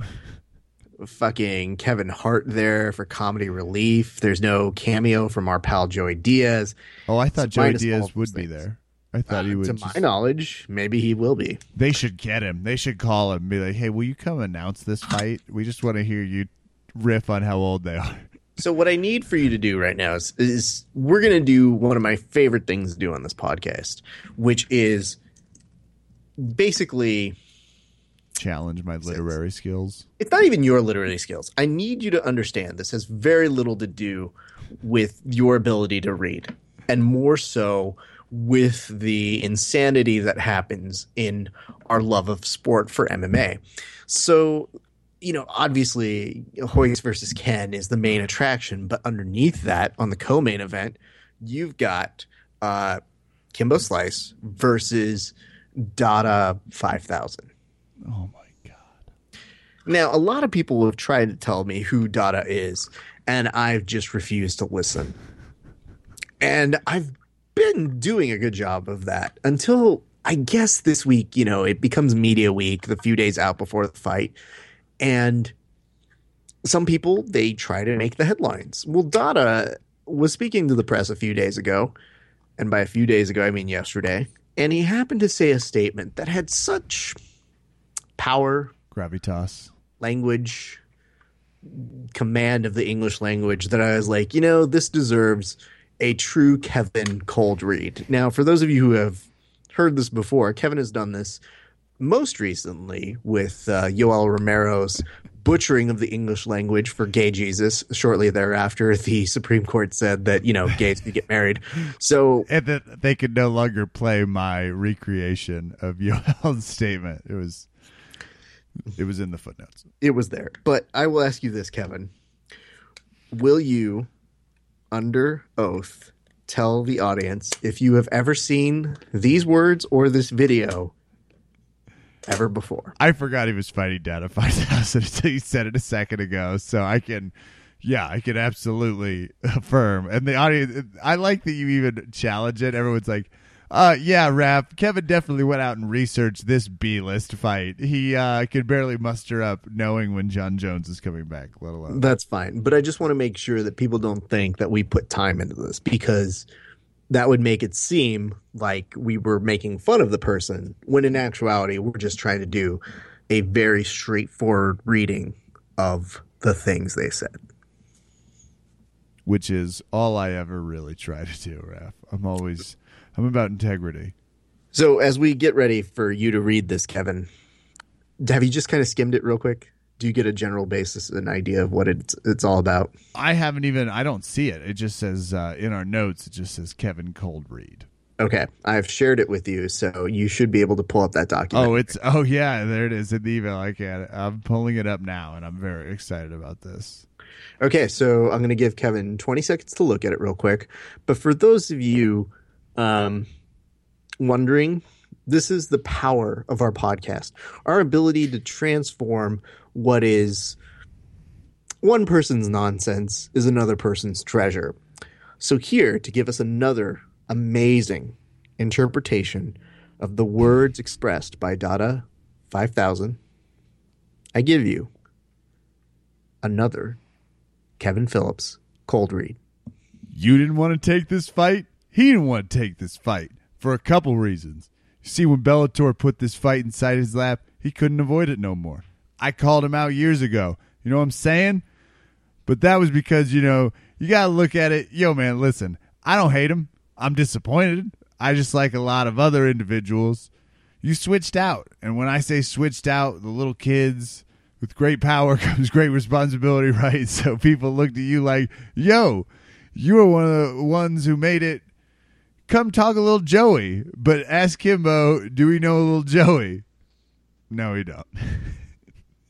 fucking Kevin Hart there for comedy relief. There's no cameo from our pal Joey Diaz. Oh, I thought Joey Diaz would be there. I thought he Uh, would. to just- my knowledge, maybe he will be. they should get him. They should call him. and Be like, hey, will you come announce this fight? We just want to hear you riff on how old they are. So what I need for you to do right now is, is we're going to do one of my favorite things to do on this podcast, which is basically Challenge my literary skills. it's not even your literary skills. I need you to understand this has very little to do with your ability to read, and more so with the insanity that happens in our love of sport for MMA. So, you know, obviously, Royce versus Ken is the main attraction, but underneath that, on the co-main event, you've got uh, Kimbo Slice versus Dada Five Thousand. Oh my god. Now, a lot of people have tried to tell me who Dada is, and I've just refused to listen. And I've been doing a good job of that until I guess this week, you know, it becomes media week, the few days out before the fight. And some people, they try to make the headlines. Well, Dada was speaking to the press a few days ago, and by a few days ago, I mean yesterday, and he happened to say a statement that had such power Gravitas. language command of the English language that I was like, you know, this deserves a true Kevin cold read. Now, for those of you who have heard this before, Kevin has done this most recently with uh, Yoel Romero's butchering of the English language for gay Jesus. Shortly thereafter, the Supreme Court said that, you know, gays could get married. So And that they could no longer play my recreation of Yoel's *laughs* statement. It was it was in the footnotes. it was there. But I will ask you this, Kevin. Will you, under oath, tell the audience if you have ever seen these words or this video ever before? I forgot he was fighting Dada 5000 *laughs* until you said it a second ago. So I can, yeah, I can absolutely affirm. And the audience, I like that you even challenge it. Everyone's like, uh, yeah, Raph, Kevin definitely went out and researched this B list fight. He uh, could barely muster up knowing when Jon Jones is coming back, let alone. That's fine. But I just want to make sure that people don't think that we put time into this because that would make it seem like we were making fun of the person when in actuality we're just trying to do a very straightforward reading of the things they said. Which is all I ever really try to do, Raph I'm always, I'm about integrity. So as we get ready for you to read this, Kevin, have you just kind of skimmed it real quick? Do you get a general basis, an idea of what it's it's all about? I haven't even, I don't see it. It just says, uh, in our notes, it just says Kevin Cold Read. Okay, I've shared it with you, so you should be able to pull up that document. Oh, it's oh yeah, there it is in the email. I can. I'm pulling it up now, and I'm very excited about this. Okay, so I'm going to give Kevin 20 seconds to look at it real quick. But for those of you um, wondering, this is the power of our podcast our ability to transform what is one person's nonsense is another person's treasure. So, here to give us another amazing interpretation of the words expressed by Dada 5000, I give you another Kevin Phillips cold read. You didn't want to take this fight. He didn't want to take this fight for a couple reasons. See, when Bellator put this fight inside his lap, he couldn't avoid it no more. I called him out years ago. You know what I'm saying? But that was because, you know, you got to look at it. Yo, man, listen, I don't hate him. I'm disappointed. I just like a lot of other individuals. You switched out. And when I say switched out, the little kids, with great power *laughs* comes great responsibility, *laughs* right? So people looked at you like, yo, you were one of the ones who made it. Come talk a little Joey. But ask Kimbo, do we know a little Joey? No, we don't. *laughs*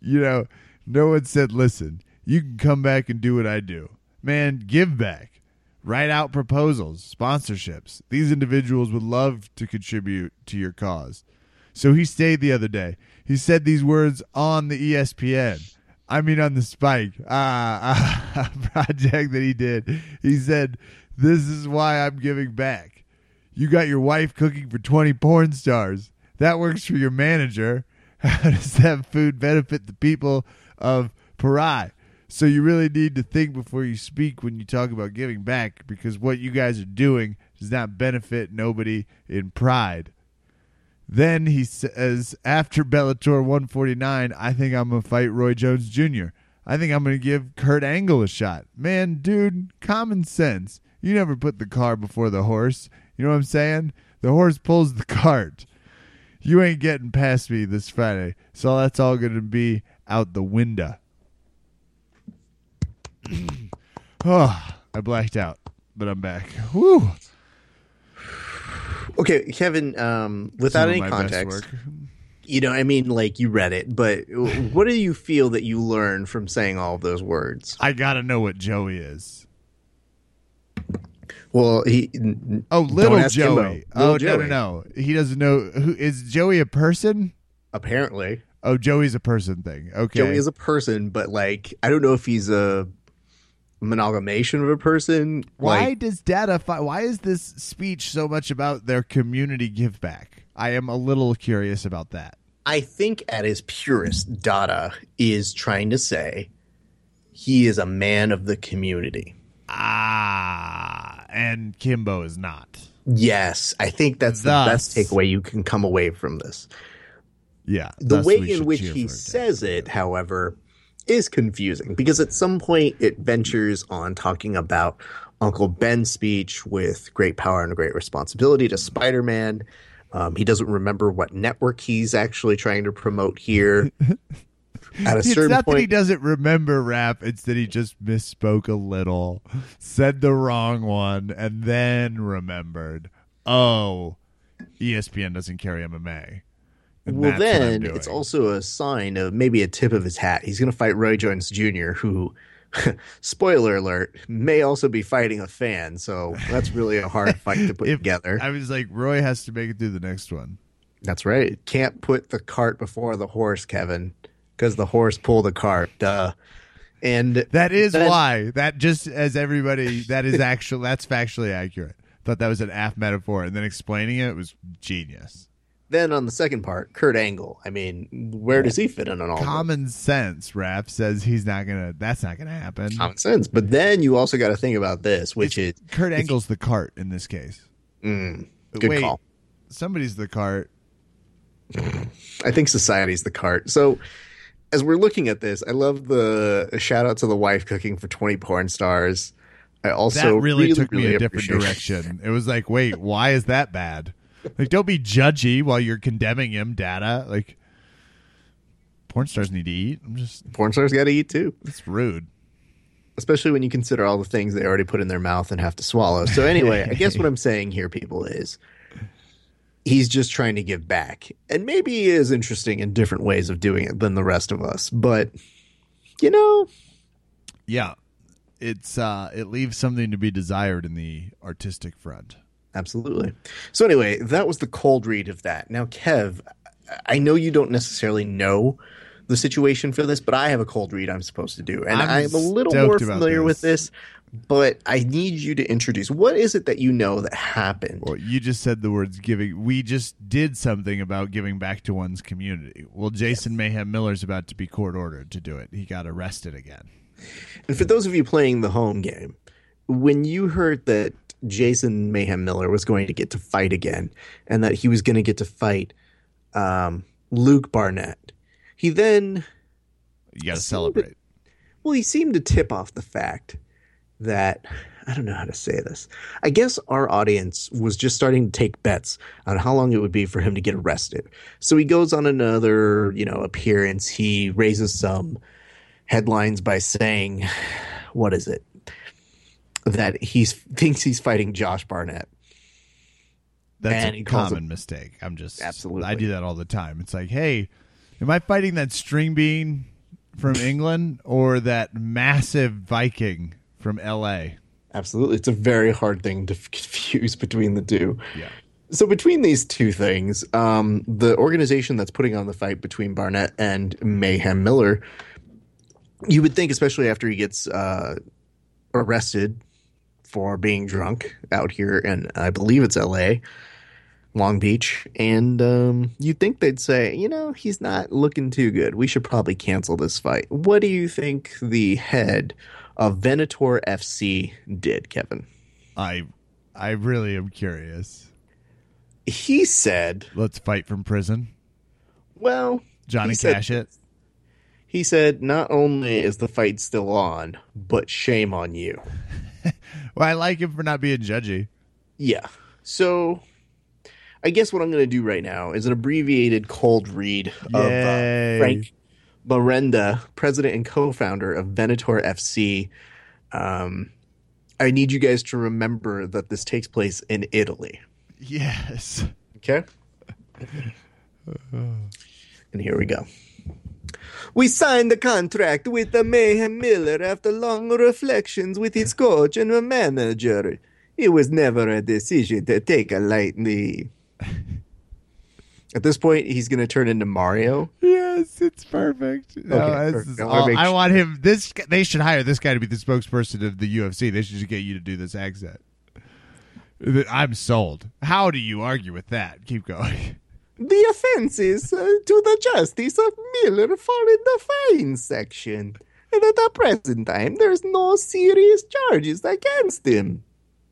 you know, no one said, listen, you can come back and do what I do. Man, give back. Write out proposals, sponsorships. These individuals would love to contribute to your cause. So he stayed the other day. He said these words on the ESPN. I mean, on the Spike uh, *laughs* *laughs* project that he did. He said, This is why I'm giving back. You got your wife cooking for 20 porn stars. That works for your manager. *laughs* How does that food benefit the people of Perrine? So you really need to think before you speak when you talk about giving back because what you guys are doing does not benefit nobody in pride. Then he says, after Bellator 149, I think I'm going to fight Roy Jones Jr. I think I'm going to give Kurt Angle a shot. Man, dude, common sense. You never put the car before the horse. You know what I'm saying? The horse pulls the *laughs* cart. You ain't getting past me this Friday. So that's all going to be out the window. oh, *clears throat* I blacked out, but I'm back. Woo. Okay, Kevin. Um, without any context, you know, I mean, like you read it, but what do you feel that you learned from saying all of those words? I got to know what Joey is. Well, he. Oh, little. Joey. Little oh, no, Joey. no, no. He doesn't know. Who is Joey a person? Apparently, Oh, Joey's a person thing. Okay. Joey is a person, but like, I don't know if he's a amalgamation of a person. why Like, does Dada? Fi- why is this speech so much about their community give back? I am a little curious about that. I think at his purest, Dada is trying to say he is a man of the community. Ah, and Kimbo is not. Yes, I think that's the best takeaway you can come away from this. Yeah. The way in which he says it, however, is confusing because at some point it ventures on talking about Uncle Ben's speech with great power and a great responsibility to Spider Man. Um, he doesn't remember what network he's actually trying to promote here. *laughs* At a It's certain not that he doesn't remember Raph. It's that he just misspoke a little, said the wrong one, and then remembered. Oh, ESPN doesn't carry MMA. And well, that's what I'm then it's also a sign of maybe a tip of his hat. He's going to fight Roy Jones Jr., who, *laughs* spoiler alert, may also be fighting a fan. So that's really a hard fight to put *laughs* If- together. I was like, Roy has to make it through the next one. That's right. Can't put the cart before the horse, Kevin, because the horse pulled the cart. Duh. And That is why. That just as everybody. That is actually. That's factually accurate. Thought that was an aff metaphor, and then explaining it was genius. then on the second part, Kurt Angle. I mean, where does he fit in on all? Common sense. Rap says he's not gonna. That's not gonna happen. Common sense. But then you also got to think about this, which is Kurt Angle's the cart in this case. mm, good Wait, call. Somebody's the cart. I think society's the cart. So as we're looking at this, I love the shout out to the wife cooking for 20 porn stars. I also that really, took me really a different direction. *laughs* It was like, wait, why is that bad? Like, don't be judgy while you're condemning him. Dada like, porn stars need to eat. I'm just. Porn stars got to eat too, It's rude. especially when you consider all the things they already put in their mouth and have to swallow. So anyway, I guess what *laughs* I'm saying here, people, is he's just trying to give back, and maybe he is interesting in different ways of doing it than the rest of us. But you know, Yeah, it's uh, it leaves something to be desired in the artistic front. Absolutely. So anyway, that was the cold read of that. Now, Kev, I know you don't necessarily know the situation for this, but I have a cold read I'm supposed to do, and I'm I'm, a little more familiar with this. But I need you to introduce what is it that you know that happened? Well, you just said the words giving. We just did something about giving back to one's community. Well, Jason Mayhem Miller's about to be court ordered to do it. He got arrested again. And for those of you playing the home game, when you heard that Jason Mayhem Miller was going to get to fight again, and that he was going to get to fight um, Luke Barnett, he then You got to celebrate. Well, he seemed to tip off the fact that I don't know how to say this. I guess our audience was just starting to take bets on how long it would be for him to get arrested. So he goes on another, you know, appearance. He raises some headlines by saying, *sighs* "What is it?" That he thinks he's fighting Josh Barnett. That's and a common mistake. I'm just Absolutely. I do that all the time. It's like, hey, am I fighting that string bean from England or that massive Viking from L.A.? Absolutely. It's a very hard thing to *laughs* confuse between the two. Yeah. So between these two things, um, the organization that's putting on the fight between Barnett and Mayhem Miller, you would think, especially after he gets uh, arrested for being drunk out here, and I believe it's L.A., Long Beach, and um, you'd think they'd say, you know, he's not looking too good. We should probably cancel this fight. What do you think the head of Venator FC did, Kevin? I I really am curious. He said, Let's fight from prison. well, Johnny said- Cash it. He said, not only is the fight still on, but shame on you. *laughs* Well, I like him for not being judgy. Yeah. So I guess what I'm going to do right now is an abbreviated cold read of uh, Frank Marenda, president and co founder of Venator FC. Um, I need you guys to remember that this takes place in Italy. Yes. Okay. and here we go. We signed the contract with the Mayhem Miller after long reflections with his coach and the manager. It was never a decision to take lightly. At this point, he's going to turn into Mario. Yes, it's perfect. No, Okay, this is all- I want him. This they should hire this guy to be the spokesperson of the UFC. They should just get you to do this accent. I'm sold. How do you argue with that? Keep going. The offenses uh, to the justice of Miller fall in the fine section. And at the present time, there's no serious charges against him.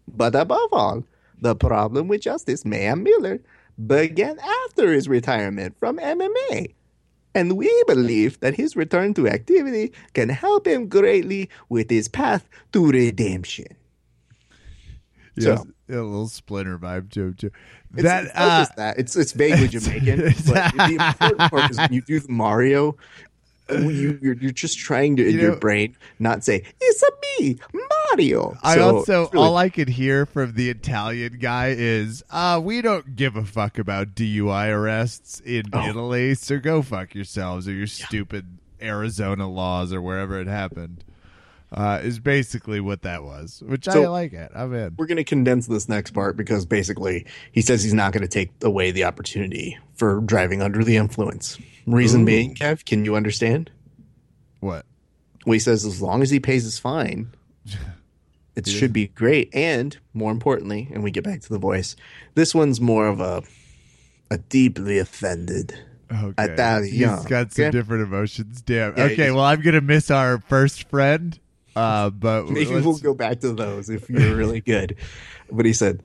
But above all, the problem with Justice Mayhem Miller began after his retirement from MMA. And we believe that his return to activity can help him greatly with his path to redemption. Yeah, So- a little splinter vibe to him too. It's, that it's uh, just that. It's it's vaguely *laughs* Jamaican. but the important part is when you do the Mario, you you're, you're just trying to in You your brain not say it's a me Mario. I So also really- all I could hear from the Italian guy is, uh, we don't give a fuck about DUI arrests in Oh. Italy, so go fuck yourselves or your stupid Arizona laws or wherever it happened. Uh, is basically what that was, which I like it. I'm in. we're going to condense this next part because basically he says he's not going to take away the opportunity for driving under the influence. Reason Ooh. being, Kev, can you understand? What? Well, he says as long as he pays his fine, *laughs* it Yeah. should be great. And more importantly, and we get back to the voice, this one's more of a a deeply offended. Okay. Italian, He's got some okay? different emotions. Damn. Yeah, okay, well, I'm gonna miss our first friend. Uh, but *laughs* Maybe we'll go back to those if you're really good. But he said,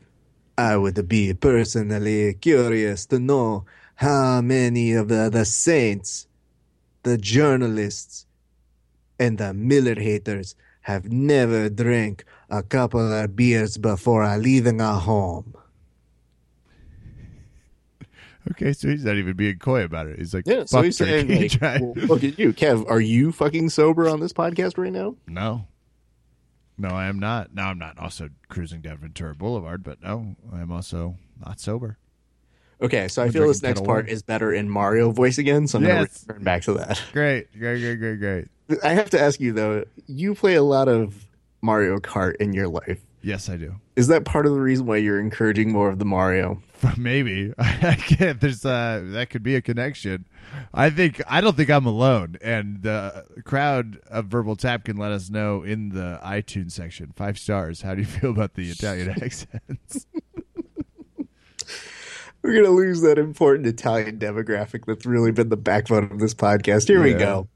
I would be personally curious to know how many of the, the saints, the journalists, and the Miller haters have never drank a couple of beers before leaving a home. *laughs* Okay, so he's not even being coy about it. He's like, Yeah, so he's saying, *laughs* like, well, look at you, Kev. Are you fucking sober on this podcast right now? No. No, I am not. No, I'm not also cruising down Ventura Boulevard, but no, I'm also not sober. Okay, so I feel this next part is better in Mario voice again, so I'm going to return back to that. *laughs* Great, great, great, great, great. I have to ask you though, you play a lot of Mario Kart in your life. Yes, I do. Is that part of the reason why you're encouraging more of the Mario? *laughs* Maybe *laughs* I can't. There's uh, that could be a connection. I think I don't think I'm alone, and the crowd of Verbal Tap can let us know in the iTunes section. Five stars. How do you feel about the Italian accents? We're gonna lose that important Italian demographic that's really been the backbone of this podcast. Here we go.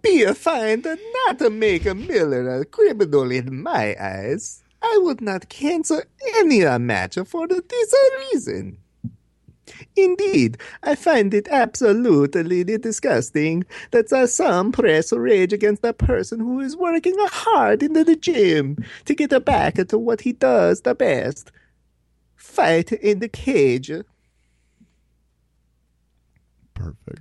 Be a find not to make a Miller a criminal in my eyes. I would not cancel any a match for this reason. Indeed, I find it absolutely disgusting that some press rage against a person who is working hard in the gym to get back to what he does the best fight in the cage. Perfect.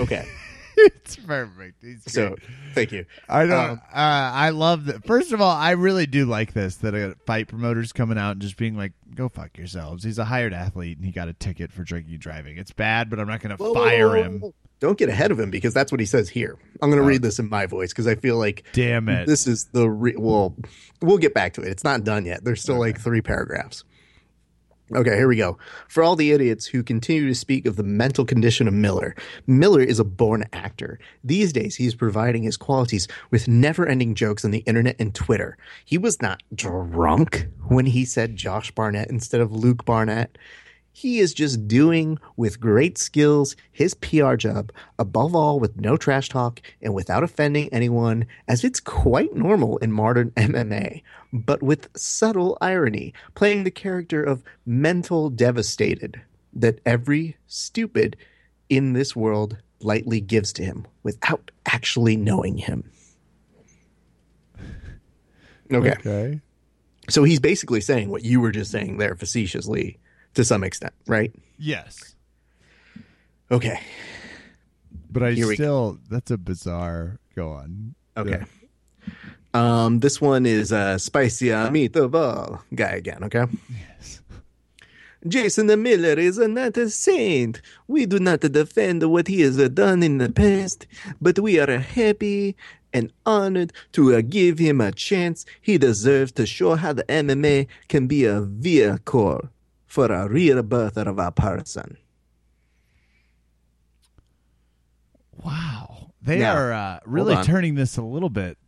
Okay, *laughs* it's perfect. So great. thank you. I don't. Um, uh, I love that. First of all, I really do like this that a fight promoters coming out and just being like, go fuck yourselves. He's a hired athlete and he got a ticket for drinking and driving. It's bad, but I'm not going to fire him. Don't get ahead of him because that's what he says here. I'm going to read this in my voice because I feel like Damn it. this is the re- well. We'll get back to it. It's not done yet. There's still like three paragraphs. Okay, here we go. For all the idiots who continue to speak of the mental condition of Miller, Miller is a born actor. These days, he is providing his qualities with never ending jokes on the internet and Twitter. He was not drunk when he said Josh Barnett instead of Luke Barnett. He is just doing with great skills his PR job, above all with no trash talk and without offending anyone, as it's quite normal in modern *laughs* MMA, but with subtle irony, playing the character of mental devastated that every stupid in this world lightly gives to him without actually knowing him. Okay. Okay. So he's basically saying what you were just saying there facetiously to some extent, right? Yes. Okay. But I Here still, that's a bizarre. Go on. Okay. Um, this one is uh, spicy meatball guy again. Okay. Yes. Jason the Miller is not a saint. We do not defend what he has done in the past, but we are happy and honored to uh, give him a chance. He deserves to show how the MMA can be a vehicle for a real birth of a person. Wow. They Now, are uh, really turning this a little bit.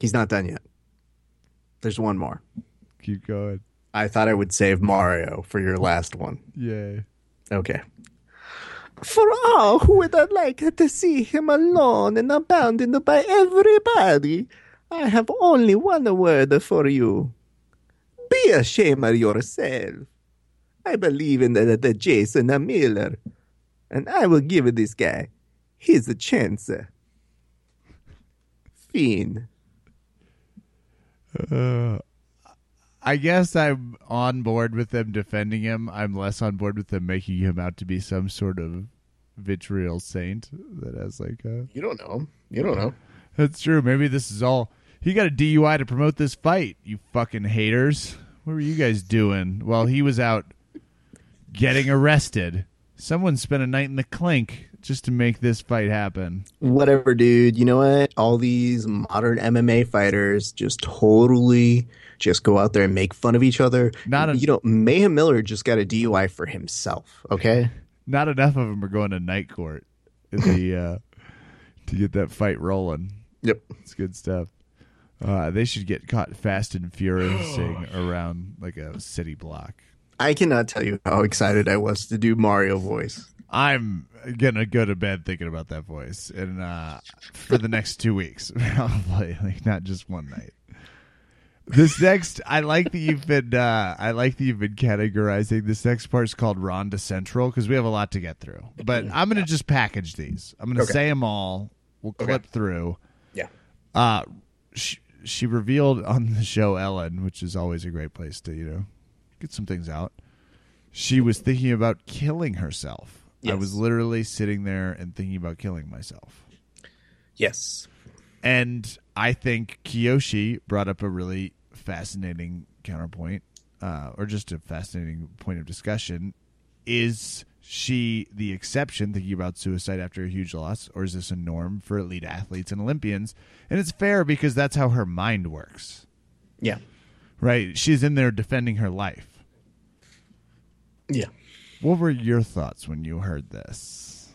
He's not done yet. There's one more. Keep going. I thought I would save Mario for your last one. Yay. Okay. For all who would like to see him alone and abandoned by everybody, I have only one word for you. Be ashamed of yourself. I believe in the, the Jason Miller, and I will give this guy his chance. Fiend. Uh, I guess I'm on board with them defending him. I'm less on board with them making him out to be some sort of vitriol saint that has like a. You don't know. You don't know. That's true. Maybe this is all. He got a DUI to promote this fight. You fucking haters. What were you guys doing while he was out getting arrested? Someone spent a night in the clink just to make this fight happen. whatever, dude. You know what? All these modern MMA fighters just totally just go out there and make fun of each other. Not a- you know, Mayhem Miller just got a DUI for himself. Okay, Not enough of them are going to night court in the, *laughs* uh, to get that fight rolling. Yep. It's good stuff. Uh, they should get caught fast and furiousing *gasps* around like a city block. I cannot tell you how excited I was to do Mario voice. I'm gonna go to bed thinking about that voice, and uh, for the next two weeks, *laughs* probably like not just one night. This next, I like that you've been, uh, I like that you've been categorizing. This next part's called Ronda Central because we have a lot to get through. But I'm gonna just package these. I'm gonna Okay. say them all. We'll clip through. Yeah. Uh, she, she revealed on the show Ellen, which is always a great place to you know get some things out. She was thinking about killing herself. I was literally sitting there and thinking about killing myself. Yes. And I think Kiyoshi brought up a really fascinating counterpoint, uh, or just a fascinating point of discussion. Is she the exception thinking about suicide after a huge loss, or is this a norm for elite athletes and Olympians? And it's fair because that's how her mind works, Yeah. right? She's in there defending her life. Yeah. What were your thoughts when you heard this?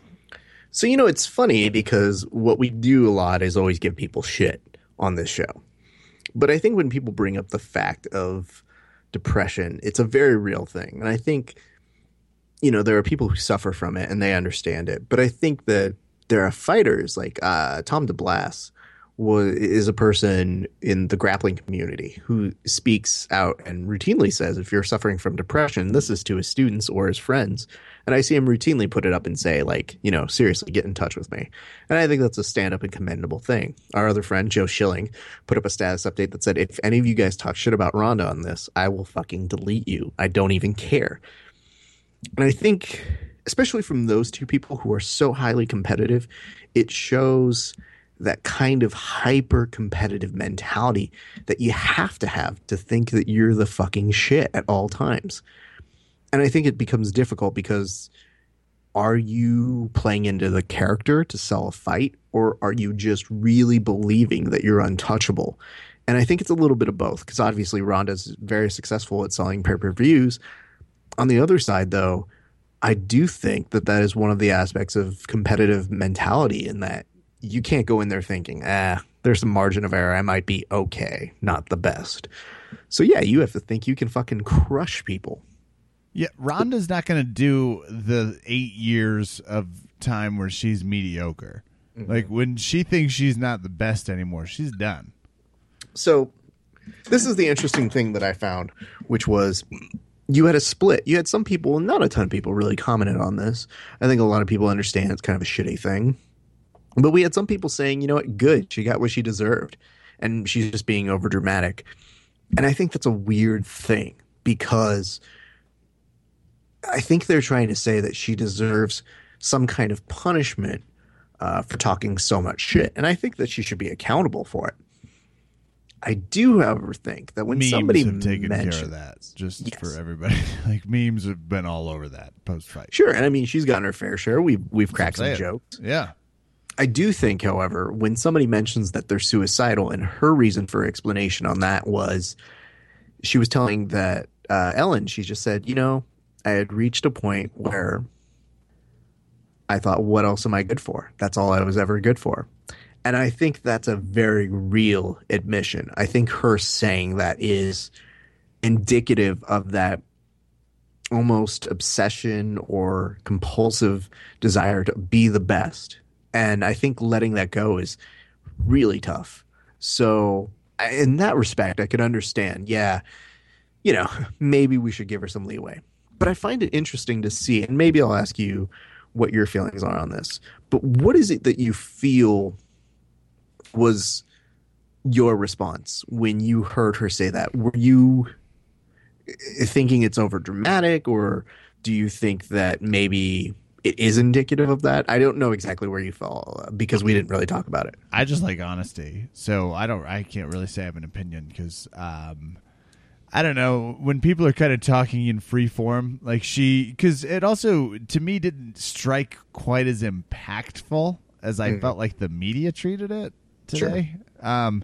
So you know it's funny because what we do a lot is always give people shit on this show. But I think when people bring up the fact of depression, it's a very real thing. And I think you know there are people who suffer from it and they understand it. But I think that there are fighters like uh, Tom DeBlass was is a person in the grappling community who speaks out and routinely says if you're suffering from depression this is to his students or his friends. And i see him routinely put it up and say like you know seriously get in touch with me. And i think that's a stand-up and commendable thing. Our other friend joe schilling put up a status update that said if any of you guys talk shit about ronda on this i will fucking delete you. I don't even care. And i think especially from those two people who are so highly competitive it shows that kind of hyper competitive mentality that you have to have to think that you're the fucking shit at all times. And I think it becomes difficult because are you playing into the character to sell a fight or are you just really believing that you're untouchable? And I think it's a little bit of both because obviously Ronda's very successful at selling pay per views. On the other side, though, I do think that that is one of the aspects of competitive mentality in that you can't go in there thinking, ah, there's some margin of error. I might be okay, not the best. So yeah, you have to think you can fucking crush people. Yeah, Ronda's not going to do the eight years of time where she's mediocre. Mm-hmm. Like when she thinks she's not the best anymore, she's done. So this is the interesting thing that I found, which was you had a split. You had some people, not a ton of people, really commented on this. I think a lot of people understand it's kind of a shitty thing. But we had some people saying, you know what, good, she got what she deserved. And she's just being overdramatic. And I think that's a weird thing because I think they're trying to say that she deserves some kind of punishment uh, for talking so much shit. And I think that she should be accountable for it. I do, however, think that when memes somebody have taken mentions, care of that, just yes. for everybody, *laughs* like memes have been all over that post fight. Sure, and I mean she's gotten her fair share. We've we've cracked some jokes. Yeah, I do think, however, when somebody mentions that they're suicidal, and her reason for explanation on that was she was telling that uh, Ellen, she just said, you know, I had reached a point where I thought, what else am I good for? That's all I was ever good for. And I think that's a very real admission. I think her saying that is indicative of that almost obsession or compulsive desire to be the best and I think letting that go is really tough. So, in that respect, I could understand. Yeah, you know, *laughs* maybe we should give her some leeway. But I find it interesting to see, and maybe I'll ask you what your feelings are on this. But what is it that you feel was your response when you heard her say that? Were you eh, thinking it's over dramatic, or do you think that maybe it is indicative of that. I don't know exactly where you fall uh, because we didn't really talk about it. I just like honesty, so I don't. I can't really say I have an opinion because um, I don't know when people are kind of talking in free form, like she, because it also to me didn't strike quite as impactful as I mm. felt like the media treated it today. Sure. Um,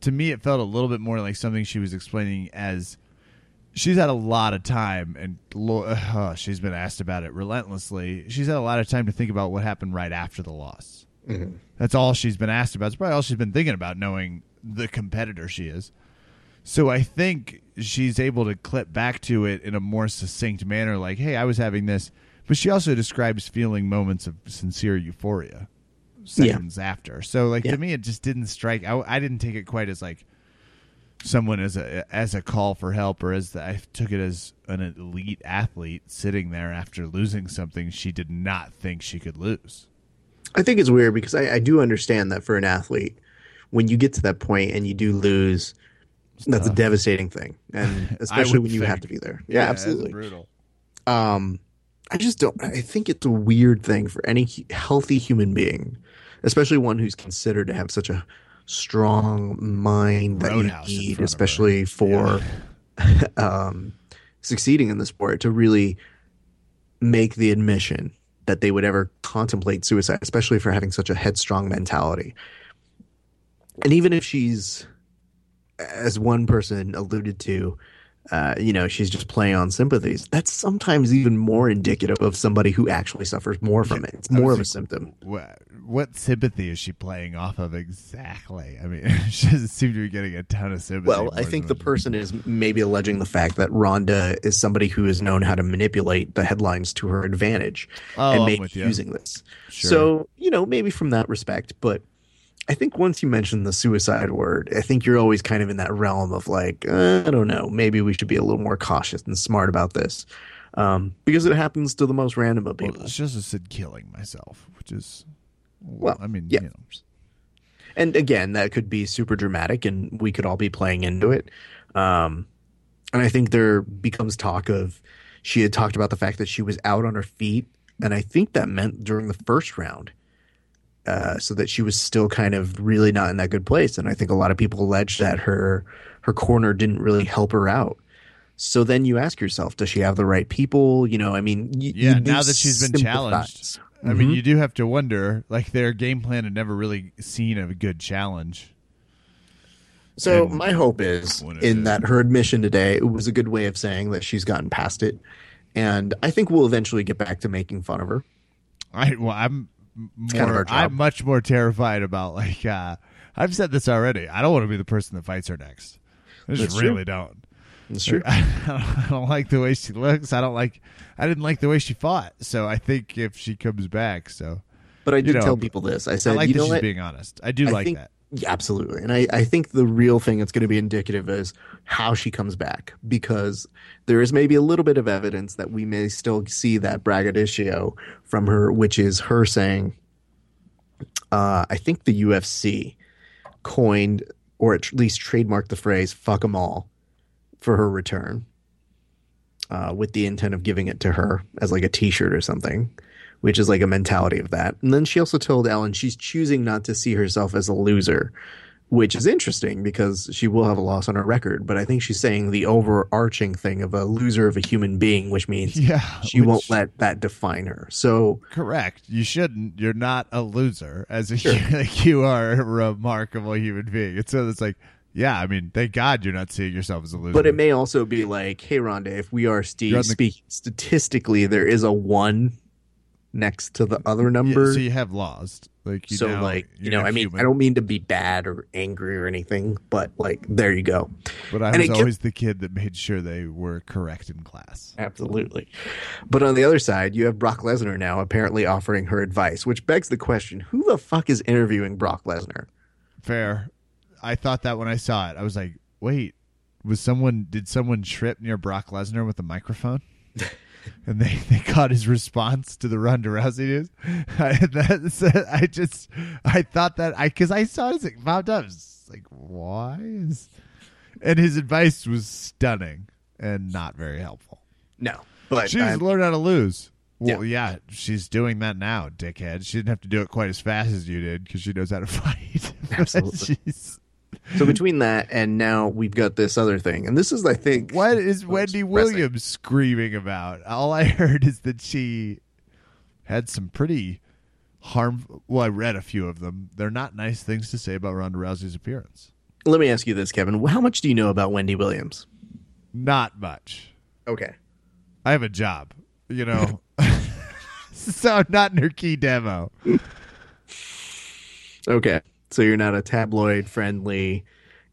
to me, it felt a little bit more like something she was explaining as she's had a lot of time and uh, *sighs* she's been asked about it relentlessly. She's had a lot of time to think about what happened right after the loss. Mm-hmm. That's all she's been asked about. It's probably all she's been thinking about, knowing the competitor she is. So I think she's able to clip back to it in a more succinct manner, like, "Hey, I was having this," but she also describes feeling moments of sincere euphoria seconds yeah. after. So, like yeah. to me, it just didn't strike. I, I didn't take it quite as like someone as a as a call for help or as the, I took it as an elite athlete sitting there after losing something she did not think she could lose. I think it's weird because I, I do understand that for an athlete, when you get to that point and you do lose, it's that's tough. a devastating thing, and *laughs* especially when you think. have to be there. Yeah, yeah absolutely. Brutal. Um, I just don't. I think it's a weird thing for any healthy human being, especially one who's considered to have such a strong mind that Roadhouse you need, especially for yeah. *laughs* um, succeeding in the sport, to really make the admission that they would ever contemplate suicide, especially for having such a headstrong mentality. And even if she's, as one person alluded to, uh, you know, she's just playing on sympathies. That's sometimes even more indicative of somebody who actually suffers more from it. It's more of a symptom. What, what sympathy is she playing off of exactly? I mean, *laughs* she doesn't seem to be getting a ton of sympathy. Well, I think the person is maybe alleging the fact that Ronda is somebody who has known how to manipulate the headlines to her advantage oh, and maybe using this. Sure. So, you know, maybe from that respect, but I think once you mention the suicide word, I think you're always kind of in that realm of like, uh, I don't know, maybe we should be a little more cautious and smart about this. Um, because it happens to the most random of people. Well, it's just said killing myself, which is, well, I mean, yeah. You know. And again, that could be super dramatic, and we could all be playing into it. Um, and I think there becomes talk of she had talked about the fact that she was out on her feet, and I think that meant during the first round uh, so that she was still kind of really not in that good place. And I think a lot of people alleged that her her corner didn't really help her out. So then you ask yourself, does she have the right people? You know, I mean, y- Yeah, now that she's been challenged. I mean, you do have to wonder. Like their game plan had never really seen a good challenge. So And my hope is in that her admission today it was a good way of saying that she's gotten past it, and I think we'll eventually get back to making fun of her. I well, I'm more. kind of. I'm much more terrified about like. uh I've said this already. I don't want to be the person that fights her next. I just That's true. really don't. That's true. *laughs* I don't like the way she looks. I don't like. I didn't like the way she fought. So I think if she comes back, so But I did know, tell people this. I said, I like you that know she's what? being honest. I do I like think, that. Yeah, absolutely. And I, I think the real thing that's going to be indicative is how she comes back because there is maybe a little bit of evidence that we may still see that braggadocio from her, which is her saying, uh, I think the UFC coined or at least trademarked the phrase fuck them all for her return uh, with the intent of giving it to her as like a t shirt or something which is like a mentality of that. And then she also told Ellen she's choosing not to see herself as a loser, which is interesting because she will have a loss on her record. But I think she's saying the overarching thing of a loser of a human being, which means Yeah, she won't let that define her. So Correct. You shouldn't. You're not a loser. As a Sure. *laughs* like you are a remarkable human being. It's so it's like, yeah. I mean, thank God you're not seeing yourself as a loser. But it may also be like, hey, Ronda, if we are Steve the- speaking statistically, there is a one next to the other Yeah, number. so you have lost. Like you so now- like you know i mean human. i don't mean to be bad or angry or anything but like there you go But I and was always the kid that made sure they were correct in class. absolutely but on the other side you have brock lesnar now apparently offering her advice which begs the question who the fuck is interviewing brock lesnar Fair. I thought that when I saw it, I was like, wait, was someone? Did someone trip near Brock Lesnar with a microphone? *laughs* and they, *laughs* they caught his response to the Ronda Rousey news. *laughs* I, that's, I just I thought that I because I saw it, it popped up. Like why is and his advice was stunning and not very helpful. no but she's I'm- to how to lose. Well, yeah. she's doing that now, dickhead. She didn't have to do it quite as fast as you did because she knows how to *laughs* fight. Absolutely. She's- so between that and now we've got this other thing and this is i think what is Wendy. Williams screaming about? All I *laughs* heard is that she had some pretty harmful. Well, I read a few of them. They're not nice things to say about Ronda Rousey's appearance. let me ask you this kevin how much do you know about wendy williams Not much. okay I have a job, you know. *laughs* so I'm not in her key demo. *laughs* okay so you're not a tabloid friendly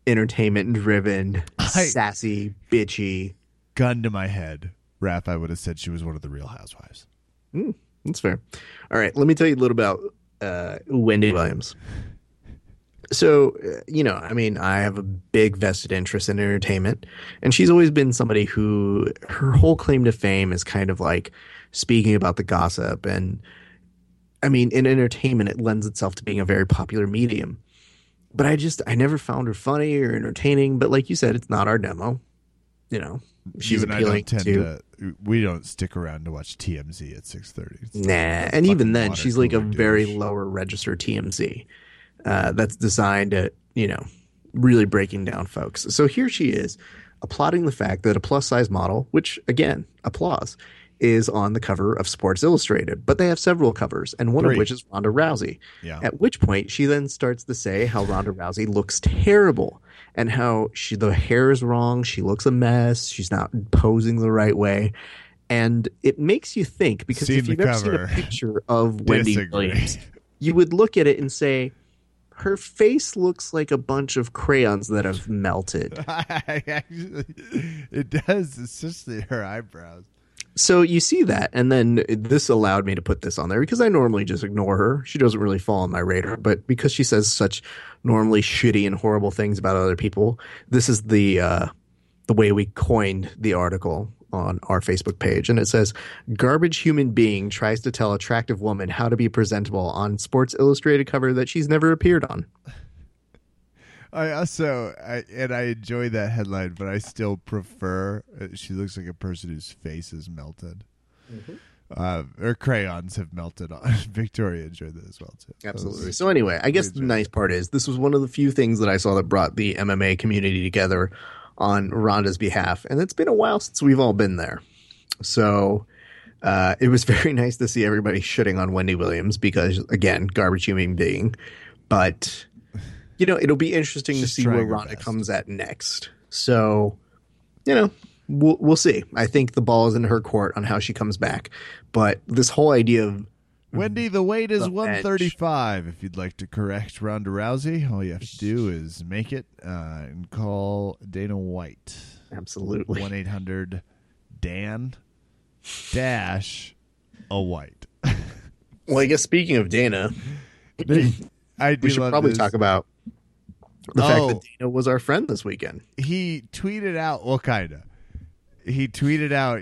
entertainment driven *laughs* sassy bitchy Gun to my head, Raph, I would have said she was one of the Real Housewives. That's fair. All right, let me tell you a little about uh, Wendy Williams. So, uh, you know, I mean, I have a big vested interest in entertainment, and she's always been somebody who her whole claim to fame is kind of like speaking about the gossip. And I mean, in entertainment, it lends itself to being a very popular medium. But I just, I never found her funny or entertaining. But like you said, it's not our demo. You know, she's you and I appealing to to. We don't stick around to watch TMZ at six thirty. Nah, and even then, she's like a very lower register TMZ uh, that's designed at you know really breaking down folks. So here she is applauding the fact that a plus size model, which again applause, is on the cover of Sports Illustrated, but they have several covers, and one Three. of which is Ronda Rousey. Yeah. At which point she then starts to say how Ronda Rousey looks terrible and how she the hair is wrong, she looks a mess, she's not posing the right way. And it makes you think because Seen if you've ever seen a picture of *laughs* Wendy Disagree. Williams, you would look at it and say, her face looks like a bunch of crayons that have melted. *laughs* It does. It's just her eyebrows. So you see that, and then this allowed me to put this on there because I normally just ignore her. She doesn't really fall on my radar, but because she says such normally shitty and horrible things about other people, this is the uh, the way we coined the article on our Facebook page, and it says, "Garbage human being tries to tell attractive woman how to be presentable on Sports Illustrated cover that she's never appeared on." I also, I, and I enjoy that headline, but I still prefer. Uh, she looks like a person whose face is melted. Uh, or crayons have melted on. *laughs* Victoria enjoyed that as well too. Absolutely. So anyway, I guess the nice part is this was one of the few things that I saw that brought the MMA community together on Ronda's behalf, and it's been a while since we've all been there. So uh, it was *laughs* very nice to see everybody shitting on Wendy Williams because, again, garbage human being. But you know, it'll be interesting to see where Ronda best. comes at next. So you know, we'll we'll see. I think the ball is in her court on how she comes back. But this whole idea of Wendy, the weight is The bench. 135. If you'd like to correct Ronda Rousey, all you have to do is make it uh, and call Dana White. absolutely 1 800 Dan dash a white. Well, I guess speaking of Dana, I do we should probably this. talk about the fact Oh. that Dana was our friend this weekend. he tweeted out well kinda. He tweeted out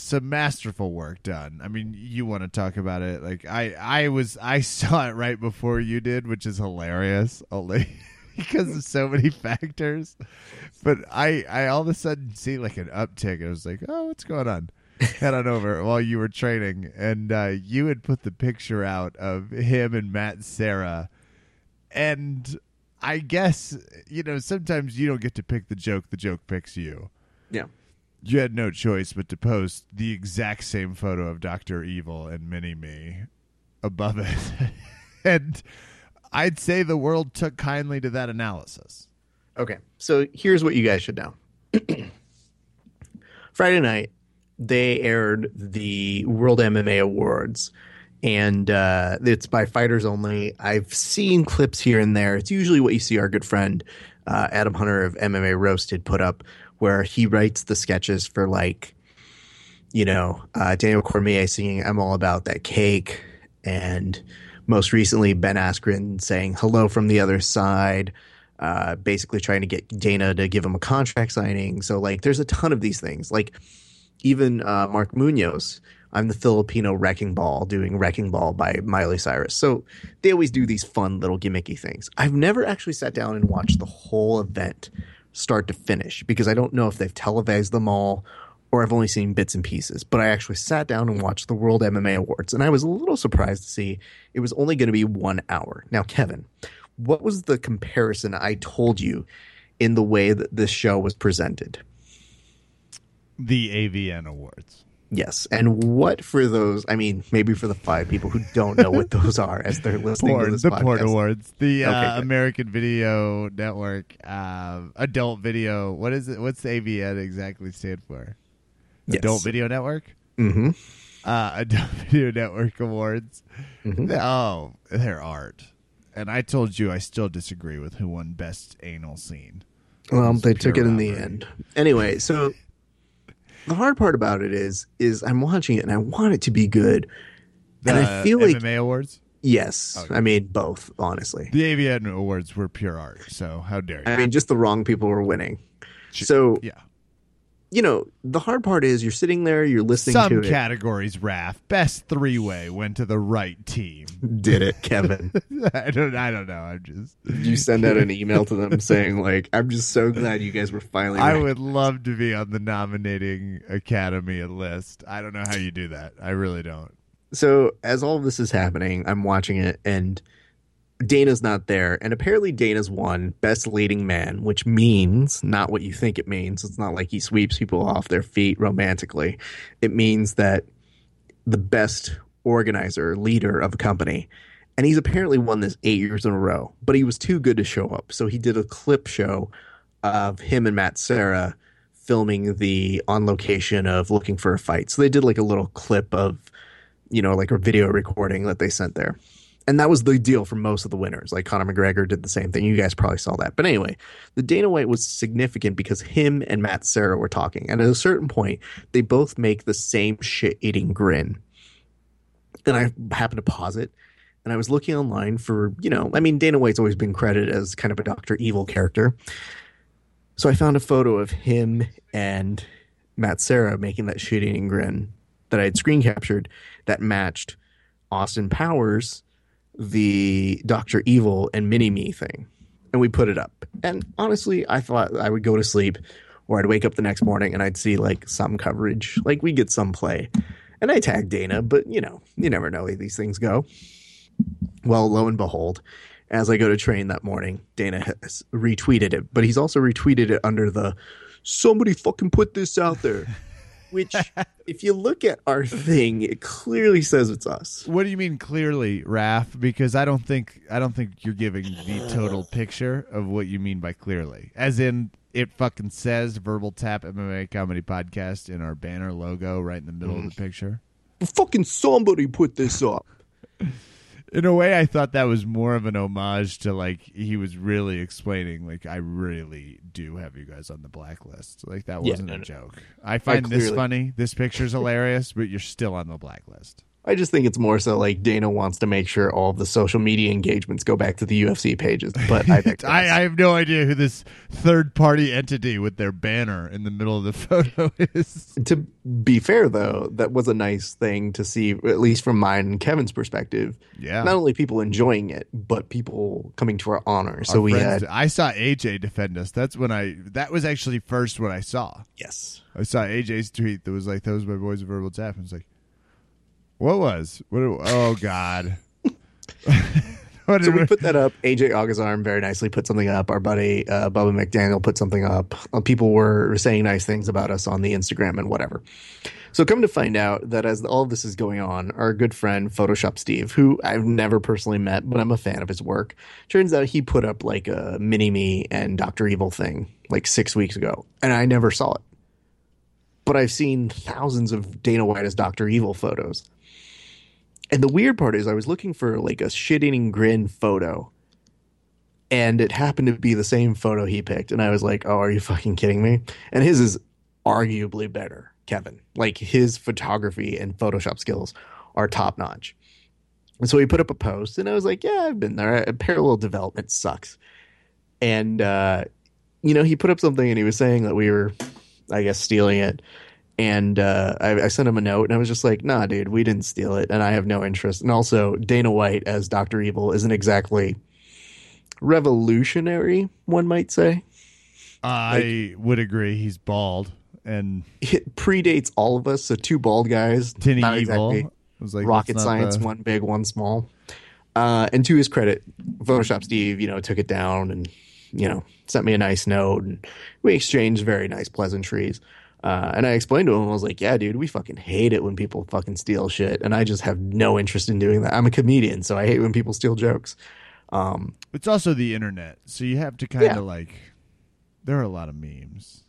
some masterful work done. I mean you want to talk about it? Like i i was i *laughs* saw it right before you did which is hilarious only *laughs* because of so many factors. But i i all of a sudden see like an uptick. I was like oh what's going on? Head on over *laughs* while you were training and uh you had put the picture out of him and matt serra and I guess you know sometimes you don't get to pick the joke; the joke picks you. Yeah. You had no choice but to post the exact same photo of Doctor Evil and Mini Me above it, *laughs* and I'd say the world took kindly to that analysis. Okay, so here's what you guys should know. *clears throat* Friday night, they aired the World MMA Awards, and uh, it's by fighters only. I've seen clips here and there. It's usually what you see our good friend uh, Adam Hunter of MMA Roasted put up, where he writes the sketches for like, you know, uh, Daniel Cormier singing "I'm All About That Cake," and most recently Ben Askren saying "Hello from the Other Side." uh, basically trying to get Dana to give him a contract signing. So like, there's a ton of these things. Like even uh, Mark Munoz, I'm the Filipino Wrecking Ball doing Wrecking Ball by Miley Cyrus. So they always do these fun little gimmicky things. I've never actually sat down and watched the whole event start to finish because I don't know if they've televised them all or I've only seen bits and pieces. But I actually sat down and watched the World MMA Awards, and I was a little surprised to see it was only going to be one hour. Now, Kevin, what was the comparison I told you in the way that this show was presented? The AVN Awards. Yes. And what for those, I mean, maybe for the five people who don't know what those are as they're *laughs* listening to Porn, this the podcast. Porn Awards, the uh, Okay, good. American Video Network, uh, Adult Video. What is it? What's AVN exactly stand for? Yes. Adult Video Network. Mm-hmm. uh, *laughs* Adult Video Network Awards. Mhm. Oh, they're art. And I told you I still disagree with who won Best Anal Scene. Well, they took it in the end. Anyway, so the hard part about it is, is I'm watching it and I want it to be good. The and I feel like, the MMA Awards? yes, Okay. I mean, both, honestly. The AVN Awards were pure art. So how dare you? I mean, just the wrong people were winning. So, yeah. You know, the hard part is you're sitting there, you're listening Some to it. categories, Raph. Best three way went to the right team. Did it, Kevin? *laughs* I don't. I don't know. I'm just. you send out an email to them saying, like, I'm just so glad you guys were finally I would love to be on the nominating Academy list. I don't know how you do that. I really don't. So as all of this is happening, I'm watching it and Dana's not there. And apparently Dana's won best leading man, which means not what you think it means. It's not like he sweeps people off their feet romantically. It means that the best organizer, leader of a company. And he's apparently won this eight years in a row, but he was too good to show up. So he did a clip show of him and Matt Serra filming the on location of looking for a fight. So they did like a little clip of you know, like a video recording that they sent there. And that was the deal for most of the winners. Like Conor McGregor did the same thing. You guys probably saw that. But anyway, the Dana White was significant because him and Matt Serra were talking. And at a certain point, they both make the same shit eating grin. And I happened to pause it. And I was looking online for, you know, I mean, Dana White's always been credited as kind of a Dr. Evil character. So I found a photo of him and Matt Serra making that shit eating grin that I had screen captured that matched Austin Powers, the Doctor Evil and Mini Me thing. And we put it up. And honestly, I thought I would go to sleep or I'd wake up the next morning and I'd see like some coverage. Like we get some play. And I tagged Dana, but you know, you never know how these things go. Well, lo and behold, as I go to train that morning, Dana has retweeted it, but he's also retweeted it under the somebody fucking put this out there. Which, *laughs* if you look at our thing, it clearly says it's us. What do you mean clearly, Raph? Because I don't think I don't think you're giving the total *sighs* picture of what you mean by clearly. As in, it fucking says "Verbal Tap MMA Comedy Podcast" in our banner logo right in the middle of the mm-hmm. picture. Fucking somebody put this up. *laughs* In a way, I thought that was more of an homage to like he was really explaining, like I really do have you guys on the blacklist. Like that wasn't no, a no. joke. I find this funny. This picture's *laughs* hilarious, but you're still on the blacklist. I just think it's more so like Dana wants to make sure all the social media engagements go back to the UFC pages. But I. *laughs* I, I have no idea who this third party entity with their banner in the middle of the *laughs* photo is. to be fair though, that was a nice thing to see, at least from mine and Kevin's perspective. Yeah. Not only people enjoying it, but people coming to our honor. So we friends- had I saw AJ defend us. That's when I. That was actually first what I saw. yes. I saw AJ's tweet that was like, "Those my boys of verbal tap." And it's like, what was? What? Oh God. *laughs* what So we put that up. AJ Agazarm very nicely put something up. Our buddy uh, Bubba McDaniel put something up. Uh, people were saying nice things about us on the Instagram and whatever. So come to find out that as all of this is going on, our good friend Photoshop Steve, who I've never personally met, but I'm a fan of his work, turns out he put up like a mini me and Doctor Evil thing like six weeks ago, and I never saw it. But I've seen thousands of Dana White as Doctor Evil photos. And the weird part is, I was looking for like a shit eating grin photo, and it happened to be the same photo he picked. And I was like, oh, are you fucking kidding me? And his is arguably better, Kevin. Like his photography and Photoshop skills are top notch. And so he put up a post, and I was like, yeah, I've been there. Parallel development sucks. And, uh, you know, he put up something and he was saying that we were, I guess, stealing it. And uh, I, I sent him a note, and I was just like, "Nah, dude, we didn't steal it, and I have no interest." And also, Dana White as Doctor Evil isn't exactly revolutionary, one might say. I would agree. He's bald and It predates all of us, so two bald guys, tinny not evil. exactly was like, rocket science, the- one big, one small. Uh, and to his credit, Photoshop Steve, you know, took it down and you know sent me a nice note, and we exchanged very nice pleasantries. Uh, and I explained to him, I was like, "Yeah, dude, we fucking hate it when people fucking steal shit, and I just have no interest in doing that. I'm a comedian, so I hate when people steal jokes." Um, It's also the internet, so you have to kind of Yeah. like. There are a lot of memes.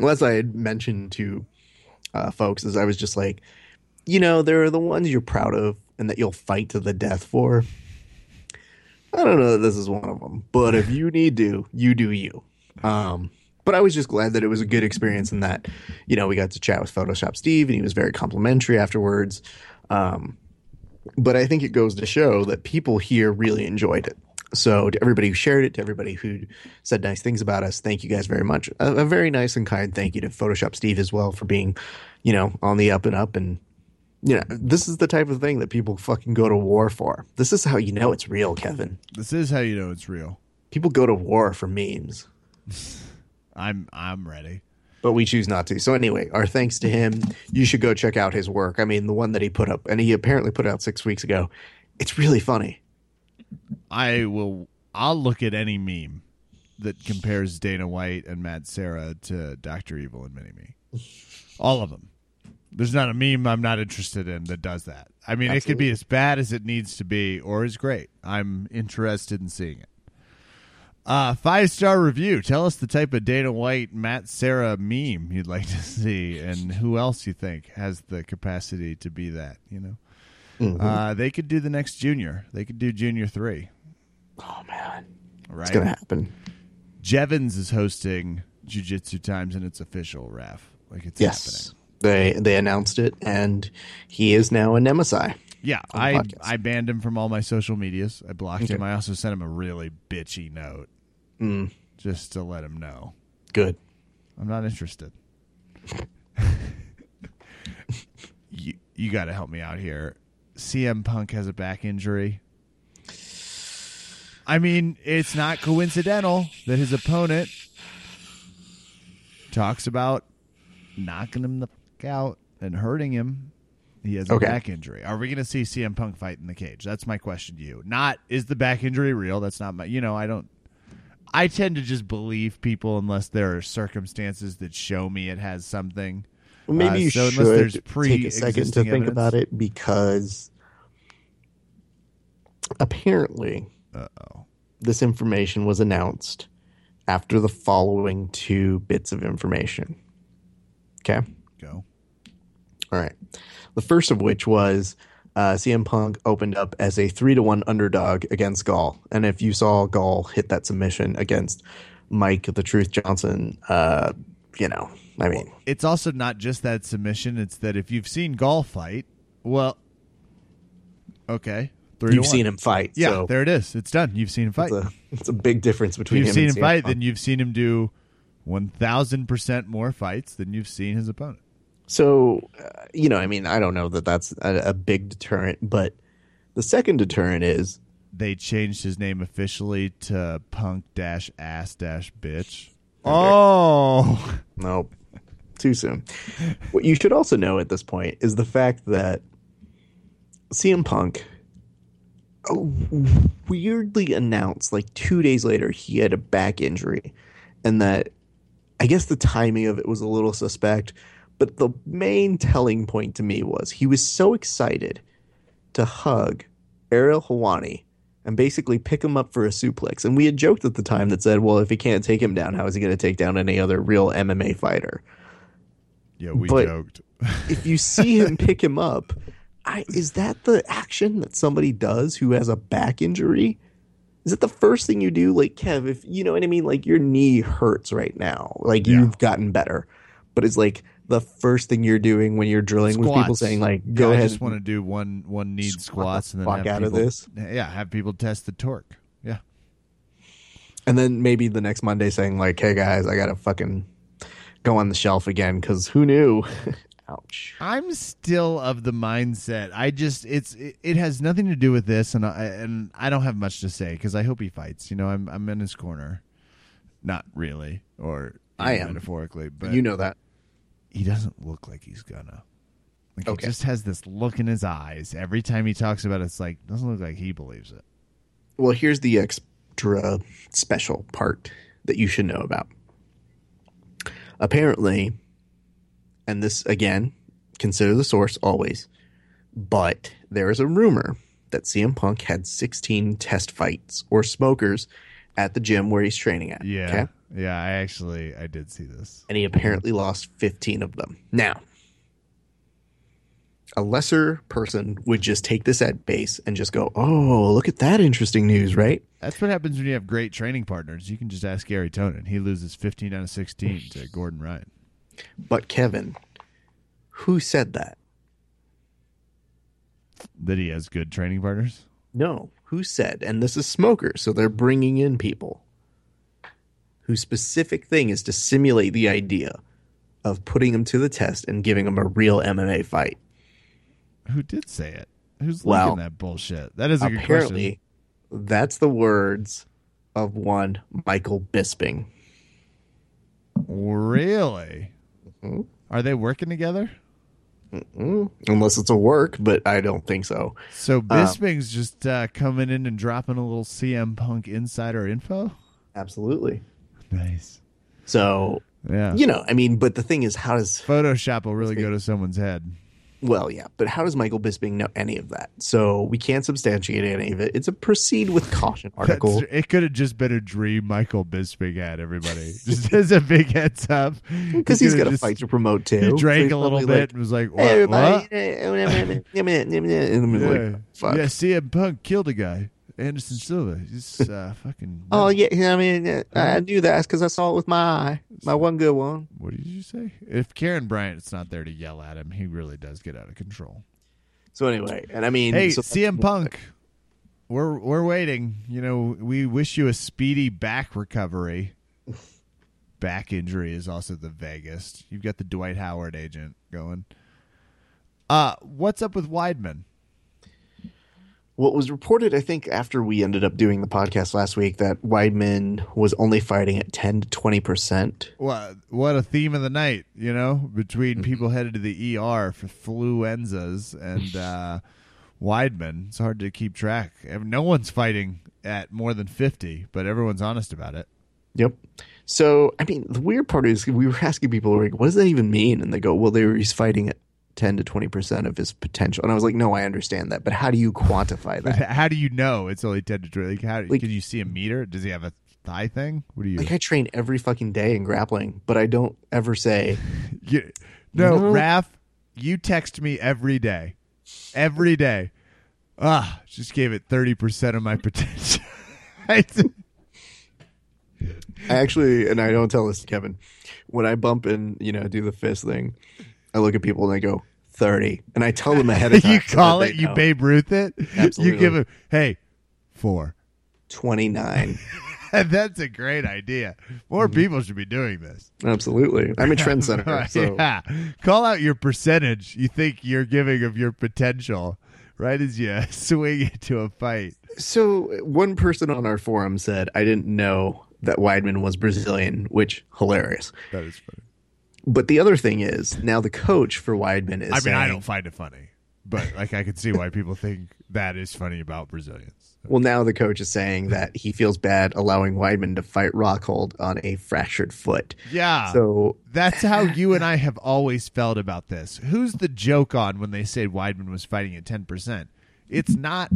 as I had mentioned to uh, folks, is I was just like, you know, there are the ones you're proud of and that you'll fight to the death for. I don't know that this is one of them, but if you need to, you do you. Um, but I was just glad that it was a good experience and that, you know, we got to chat with Photoshop Steve and he was very complimentary afterwards. Um, but I think it goes to show that people here really enjoyed it. So to everybody who shared it, to everybody who said nice things about us, thank you guys very much. A, a very nice and kind thank you to Photoshop Steve as well for being, you know, on the up and up. And you know, this is the type of thing that people fucking go to war for. This is how you know it's real, Kevin. This is how you know it's real. People go to war for memes. *laughs* I'm I'm ready. but we choose not to. So anyway, our thanks to him. You should go check out his work. I mean, the one that he put up, and he apparently put out six weeks ago. It's really funny. I will. I'll look at any meme that compares Dana White and Matt Serra to Doctor Evil and Mini Me. All of them. There's not a meme I'm not interested in that does that. I mean, it could be as bad as it needs to be, or as great. I'm interested in seeing it. Uh, five star review. Tell us the type of Dana White, Matt Serra meme you'd like to see, and who else you think has the capacity to be that. You know, Mm-hmm. uh, they could do the next Junior. They could do Junior three. Oh man, Right. it's gonna happen. Jevons is hosting Jiu-Jitsu Times, and it's official. Raph, like it's Yes, they they announced it, and he is now a nemesis. Yeah, I podcast. I banned him from all my social medias. I blocked him. I also sent him a really bitchy note, Mm, just to let him know good. I'm not interested. *laughs* you you got to help me out here. CM Punk has a back injury. I mean, it's not coincidental that his opponent talks about knocking him the fuck out. and hurting him. He has a Okay. back injury. Are we going to see CM Punk fight in the cage? That's my question to you. Not is the back injury real? That's not my. You know, I don't. I tend to just believe people unless there are circumstances that show me it has something. Well, maybe Uh, you so unless there's should take a second to think evidence- about it because apparently Uh oh. this information was announced after the following two bits of information. Okay. Go. All right. The first of which was uh, CM Punk opened up as a three to one underdog against Gall, and if you saw Gall hit that submission against Mike the Truth Johnson, uh, you know, I mean, It's also not just that submission. It's that if you've seen Gall fight, well, okay, three. you've seen him fight. Yeah, so there it is. It's done. You've seen him fight. it's a, it's a big difference If between you've him seen him fight, Punk. then you've seen him do one thousand percent more fights than you've seen his opponent. So, uh, you know, I mean, I don't know that that's a, a big deterrent, but the second deterrent is They changed his name officially to Punk Dash Ass Dash Bitch. Oh, Nope. Too soon. what you should also know at this point is the fact that CM Punk oh, weirdly announced like two days later he had a back injury and that I guess the timing of it was a little suspect, but the main telling point to me was he was so excited to hug Ariel Helwani and basically pick him up for a suplex. And we had joked at the time that said, well, if he can't take him down, how is he going to take down any other real MMA fighter? yeah, we But- joked. If you *laughs* see him pick him up, I, is that the action that somebody does who has a back injury? Is it the first thing you do? Like, Kev, if you know what I mean, like your knee hurts right now, like Yeah. you've gotten better, but it's like the first thing you're doing when you're drilling with people saying, like, Yeah, go I ahead. just want to do one one knee Squat the squats and then fuck have out of people, this. Yeah, have people test the torque. Yeah, And then maybe the next Monday saying, like, hey guys, I got to fucking go on the shelf again because who knew? *laughs* Ouch. I'm still of the mindset. I just it's it, it has nothing to do with this, and I and I don't have much to say because I hope he fights. You know, I'm I'm in his corner. Not really, or I even am. metaphorically, but you know that. He doesn't look like he's gonna. Like Okay. he just has this look in his eyes every time he talks about it. It's like doesn't look like he believes it. Well, here's the extra special part that you should know about. Apparently, and this again, consider the source always, but there is a rumor that CM Punk had 16 test fights or smokers at the gym where he's training at. Yeah, okay? yeah. I actually I did see this. And he apparently lost 15 of them. Now, a lesser person would just take this at base and just go, oh, look at that interesting news, right? That's what happens when you have great training partners. You can just ask Garry Tonon. He loses 15 out of 16 to Gordon Ryan. But Kevin, who said that? That he has good training partners. No, who said? And this is smokers, so they're bringing in people whose specific thing is to simulate the idea of putting them to the test and giving them a real MMA fight. Who did say it? Who's Well, leaking that bullshit? That is a good question. Apparently, that's the words of one Michael Bisping. Really? Mhm. Are they working together? Mm, unless it's a work, but I don't think so. So Bisping's just uh, coming in and dropping a little CM Punk insider info. Absolutely. Nice. So, Yeah. you know, I mean, but the thing is, how does Photoshop will really go to someone's head. Well, yeah, but how does Michael Bisping know any of that? So we can't substantiate any of it. It's a proceed with caution article. That's- it could have just been a dream Michael Bisping had. Everybody just as a big heads up Because he's got a fight to promote too. He drank he's a little bit like, and was like, "What?" Hey, everybody. what? Yeah. like, fuck. yeah, CM Punk killed a guy, Anderson Silva. He's *laughs* uh, fucking. Oh yeah, I mean, I knew that because I saw it with my eye, my one good one. What did you say? If Karen Bryant's not there to yell at him, he really does get out of control. So anyway, and I mean, Hey, so- CM Punk, we're we're waiting. You know, we wish you a speedy back recovery. *laughs* Back injury is also the vaguest. You've got the Dwight Howard agent going. Uh, what's up with Weidman? What was reported, I think, after we ended up doing the podcast last week, that Weidman was only fighting at 10 to 20%. What what a theme of the night, you know, between Mm-hmm. people headed to the ER for fluenzas and *laughs* uh, Weidman. It's hard to keep track. No one's fighting at more than fifty, but everyone's honest about it. Yep. So, I mean, the weird part is we were asking people, like, what does that even mean? And they go, well, they were, he's fighting at 10 to 20% of his potential. And I was like, no, I understand that. But how do you quantify that? How do you know it's only ten to twenty? Like, how Like- can you see a meter? Does he have a thigh thing? What do you? like, I train every fucking day in grappling, but I don't ever say, *laughs* You- no, No. Raph, you text me every day, every day. Ah, just gave it thirty percent of my potential. *laughs* I actually, and I don't tell this to Kevin, when I bump and, you know, do the fist thing, I look at people and I go, 30. And I tell them ahead of *laughs* time. you so call it, you know. Babe Ruth it. Absolutely. You give him, hey, four. 29. *laughs* That's a great idea. More Mm-hmm. people should be doing this. Absolutely. I'm a *laughs* trendsetter. So. yeah, call out your percentage. You think you're giving of your potential, right as you swing into a fight. So one person on our forum said, I didn't know that Weidman was Brazilian, which hilarious. That is funny. But the other thing is, now the coach for Weidman is I mean, saying, I don't find it funny, but like I can see why people think that is funny about Brazilians. well, now the coach is saying that he feels bad allowing Weidman to fight Rockhold on a fractured foot. Yeah. So That's how *laughs* you and I have always felt about this. Who's the joke on when they say Weidman was fighting at 10%? It's not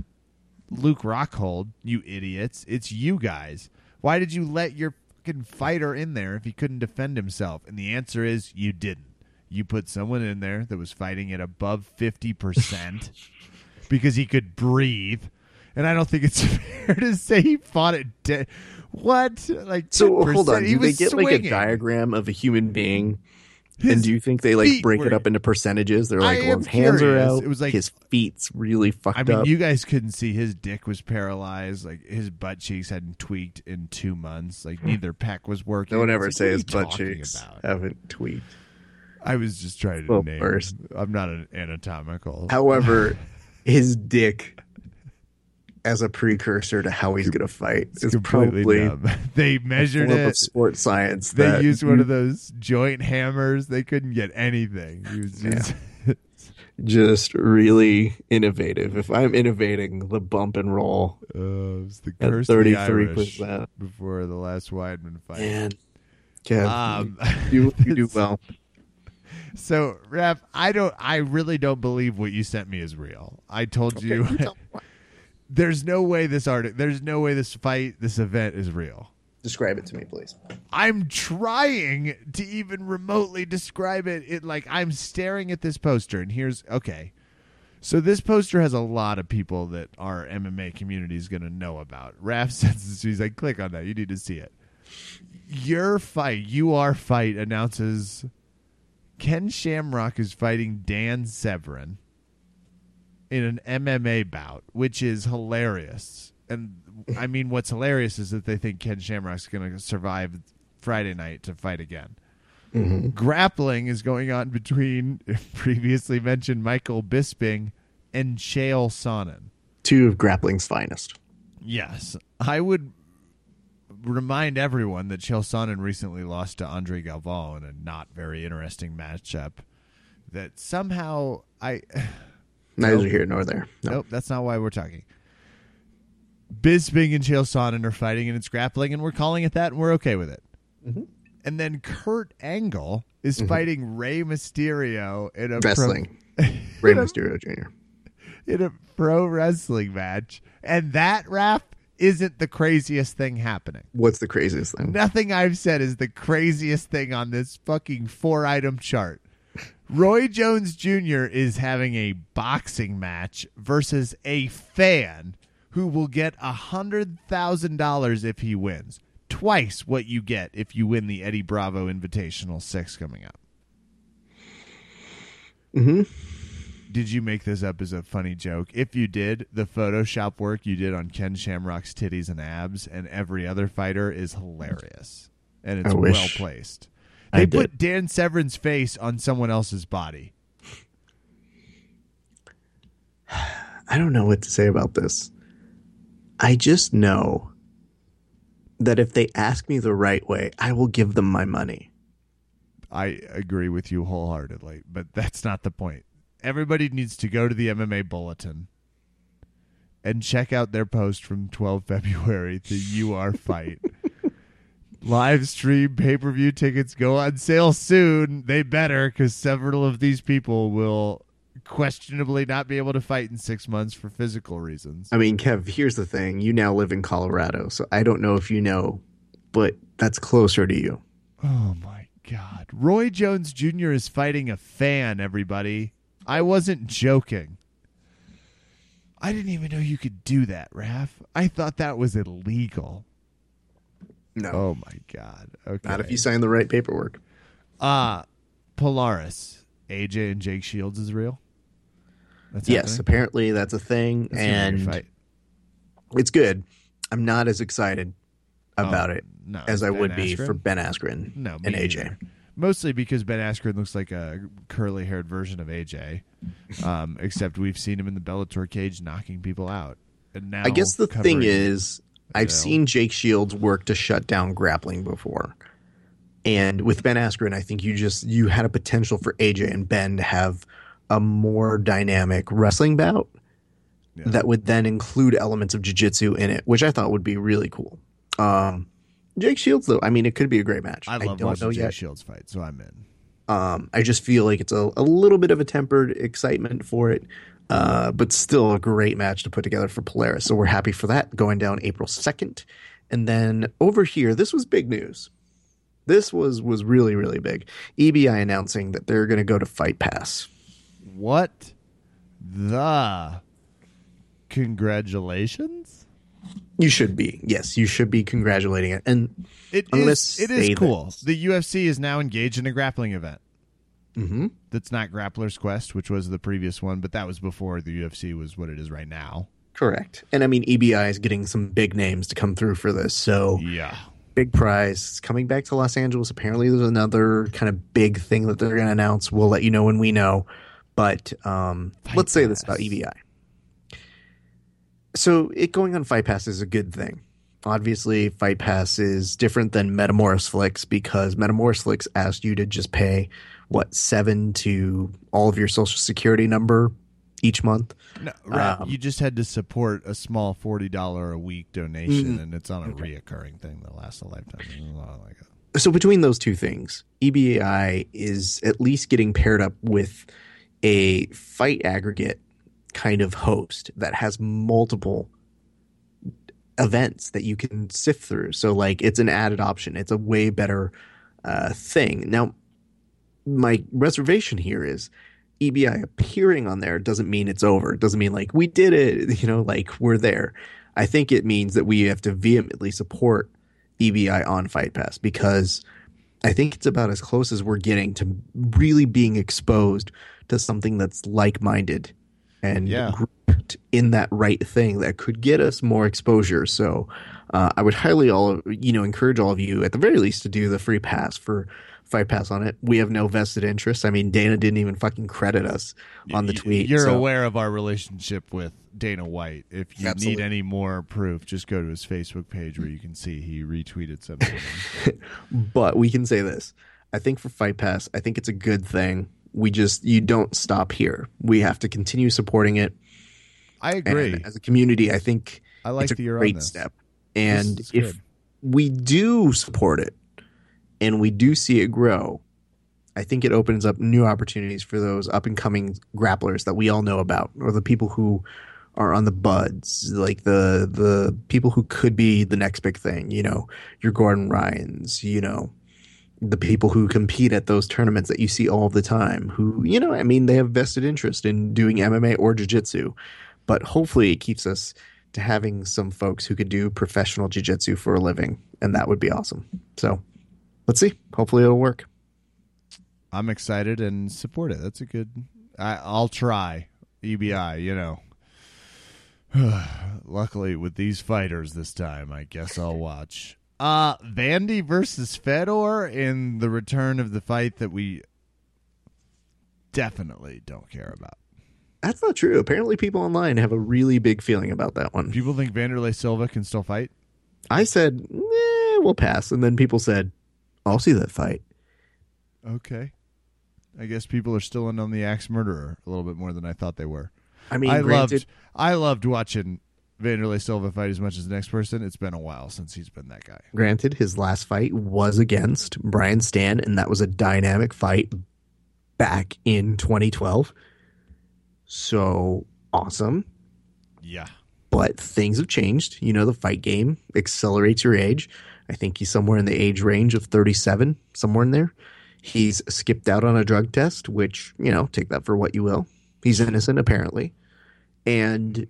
Luke Rockhold, you idiots. It's you guys. Why did you let your fucking fighter in there if he couldn't defend himself? And the answer is you didn't. You put someone in there that was fighting at above 50% *laughs* because he could breathe. And I don't think it's *laughs* fair to say he fought at de- what? Like So hold 10%? on, He do they was get like a diagram of a human being? His and do you think they like break were- it up into percentages? They're like, well, his hands are out. It was like- his feet's really fucked I mean, up. you guys couldn't see his dick was paralyzed. Like his butt cheeks hadn't tweaked in two months. Like hmm. neither pec was working. one ever like, say his butt cheeks about? haven't tweaked. I was just trying to Well, name. first. I'm not an anatomical. However, *laughs* his dick as a precursor to how he's going to fight it's is completely probably dumb. *laughs* They measured form of it. sports science. They that used one of those joint hammers. They couldn't get anything. He was just. *laughs* just really innovative. If I'm innovating the bump and roll Uh, it was the at curse of 33 Irish percent, before the last Weidman fight. man, Kev, Um, you, *laughs* you do well. So, Ref, I don't. I really don't believe what you sent me is real. I told Okay, you, you tell me why. There's no way this art. There's no way this fight, this event is real. Describe it to me, please. I'm trying to even remotely describe it. It like I'm staring at this poster, and here's okay. So this poster has a lot of people that our MMA community is going to know about. Raph *laughs* says he's like, click on that. You need to see it. Your fight, you are fight announces Ken Shamrock is fighting Dan Severn in an MMA bout, which is hilarious. And I mean, what's hilarious is that they think Ken Shamrock's going to survive Friday night to fight again. Mm-hmm. Grappling is going on between *laughs* previously mentioned Michael Bisping and Chael Sonnen. Two of grappling's finest. Yes, I would remind everyone that Chael Sonnen recently lost to Andre Galvao in a not very interesting matchup. That somehow I Neither Nope. here nor there. No. Nope, that's not why we're talking. Bisping and Chael Sonnen are fighting, and it's grappling, and we're calling it that, and we're okay with it. Mm-hmm. And then Kurt Angle is fighting Rey Mysterio in a pro- Wrestling. Rey *laughs* Mysterio Jr. in a pro wrestling match, and that rap isn't the craziest thing happening. What's the craziest thing? Nothing I've said is the craziest thing on this fucking four item chart. Roy Jones Jr. is having a boxing match versus a fan who will get a hundred thousand dollars if he wins. Twice what you get if you win the Eddie Bravo Invitational Six coming up. Mm-hmm. Did you make this up as a funny joke? If you did, the Photoshop work you did on Ken Shamrock's titties and abs and every other fighter is hilarious. And it's well wish placed. I They did. put Dan Severn's face on someone else's body. I don't know what to say about this. I just know that if they ask me the right way, I will give them my money. I agree with you wholeheartedly, but that's not the point. Everybody needs to go to the MMA bulletin and check out their post from 12 February, the UR fight. *laughs* Live stream pay per view tickets go on sale soon. They better, because several of these people will questionably not be able to fight in six months for physical reasons. I mean, Kev, here's the thing. You now live in Colorado, so I don't know if you know, but that's closer to you. Oh my God. Roy Jones Jr. is fighting a fan, everybody. I wasn't joking. I didn't even know you could do that, Raph. I thought that was illegal. No. Oh my God. Okay. Not if you sign the right paperwork. Uh Polaris. AJ and Jake Shields is real? That's yes, happening? apparently that's a thing, That's gonna be a and it's good. I'm not as excited about Oh, it no, as I Ben would be for Ben Askren No, and AJ. neither. Mostly because Ben Askren looks like a curly haired version of AJ, um, except we've seen him in the Bellator cage knocking people out. And now I guess the thing is, I've seen Jake Shields work to shut down grappling before. And with Ben Askren, I think you just you had a potential for AJ and Ben to have a more dynamic wrestling bout Yeah. that would then include elements of jiu-jitsu in it, which I thought would be really cool. Um, Jake Shields, though, I mean, it could be a great match. I love don't watching know Jay yet. Shields fight, so I'm in. Um, I just feel like it's a, a little bit of a tempered excitement for it, uh, but still a great match to put together for Polaris. So we're happy for that going down April 2nd. And then over here, this was big news. This was was really really big. EBI announcing that they're going to go to Fight Pass. What the congratulations? You should be. Yes, you should be congratulating it. And It is. It is cool. The UFC is now engaged in a grappling event. Mhm. That's not Grappler's Quest, which was the previous one, but that was before the UFC was what it is right now. correct. And I mean EBI is getting some big names to come through for this. So Yeah. big prize. Coming back to Los Angeles. Apparently, there's another kind of big thing that they're going to announce. We'll let you know when we know. But um, let's say this about EBI. So, it going on Fight Pass is a good thing. Obviously, Fight Pass is different than Metamoris Flicks because Metamoris Flicks asked you to just pay what seven to all of your social security number each month. No, right. Um, you just had to support a small forty dollar a week donation, Mhm. and it's on a reoccurring thing that lasts a lifetime. There's a lot like so between those two things, EBI is at least getting paired up with a fight aggregate kind of host that has multiple events that you can sift through. So like it's an added option. It's a way better uh, thing. Now, my reservation here is EBI appearing on there doesn't mean it's over. It doesn't mean like we did it, *laughs* you know, like we're there. I think it means that we have to vehemently support EBI on Fight Pass because I think it's about as close as we're getting to really being exposed to something that's like minded and Yeah. grouped in that right thing that could get us more exposure. So uh, I would highly all you know encourage all of you at the very least to do the free pass for Fight Pass on it. We have no vested interest. I mean, Dana didn't even fucking credit us on the tweet. You're so- aware of our relationship with Dana White. If you Absolutely. need any more proof, just go to his Facebook page where you can see he retweeted something. *laughs* but we can say this. I think for Fight Pass, I think it's a good thing. We just you don't stop here. We have to continue supporting it. I agree. And as a community, I think I like it's a that you're on great step. And if we do support it and we do see it grow, I think it opens up new opportunities for those up and coming grapplers that we all know about, or the people who are on the buds, like the the people who could be the next big thing. You know, your Gordon Ryan's. You know, the people who compete at those tournaments that you see all the time. Who you know, I mean, they have vested interest in doing MMA or jiu-jitsu, but hopefully it keeps us to having some folks who could do professional jiu-jitsu for a living, and that would be awesome. So, let's see. Hopefully it'll work. I'm excited and support it. That's a good. I, I'll try EBI. You know. *sighs* Luckily, with these fighters this time, I guess I'll watch. Uh Vandy versus Fedor in the return of the fight that we definitely don't care about. That's not true. Apparently, people online have a really big feeling about that one. People think Wanderlei Silva can still fight. I said, eh, we'll pass. And then people said, I'll see that fight. Okay. I guess people are still in on the axe murderer a little bit more than I thought they were. I mean, I granted, loved I loved watching Wanderlei Silva fight as much as the next person. It's been a while since he's been that guy. granted, his last fight was against Brian Stann, and that was a dynamic fight back in 2012. So awesome. Yeah. But things have changed. You know, the fight game accelerates your age. I think he's somewhere in the age range of 37, somewhere in there. He's skipped out on a drug test, which, you know, take that for what you will. He's innocent, apparently. And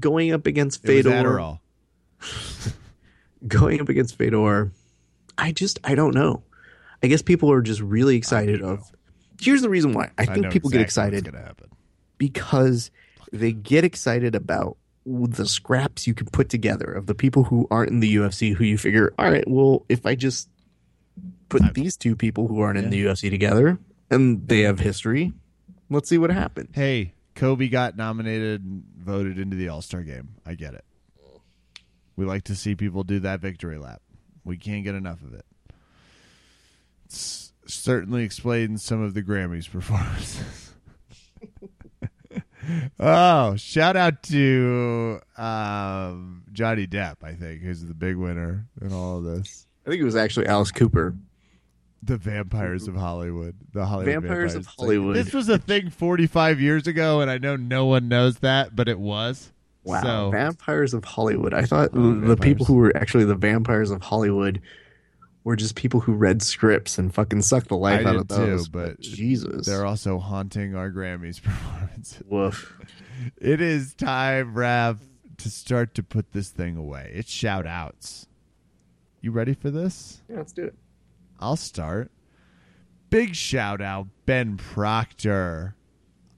going up against Fedor, *laughs* going up against Fedor, I just, I don't know. I guess people are just really excited of. Here's the reason why. I think know people get excited what's gonna happen. because they get excited about the scraps you can put together of the people who aren't in the UFC who you figure, all right, well, if I just put these two people who aren't in the UFC together and they have history, let's see what happens. Hey, Kobe got nominated and voted into the All Star game. I get it. We like to see people do that victory lap. We can't get enough of it. It's certainly explains some of the Grammys *laughs* performances. Oh, shout out to um, Johnny Depp, I think, who's the big winner in all of this. I think it was actually Alice Cooper. The Vampires of Hollywood. The Hollywood Vampires of Hollywood. this was a thing 45 years ago, and I know no one knows that, but it was. Wow, So, vampires of Hollywood. I thought Oh, the people who were actually the vampires of Hollywood were just people who read scripts and fucking sucked the life I out did of those. too, but Jesus, they're also haunting our Grammys *laughs* performances. woof. It is time, Raph, to start to put this thing away. It's shout outs. You ready for this? Yeah, let's do it. I'll start. Big shout out, Ben Proctor.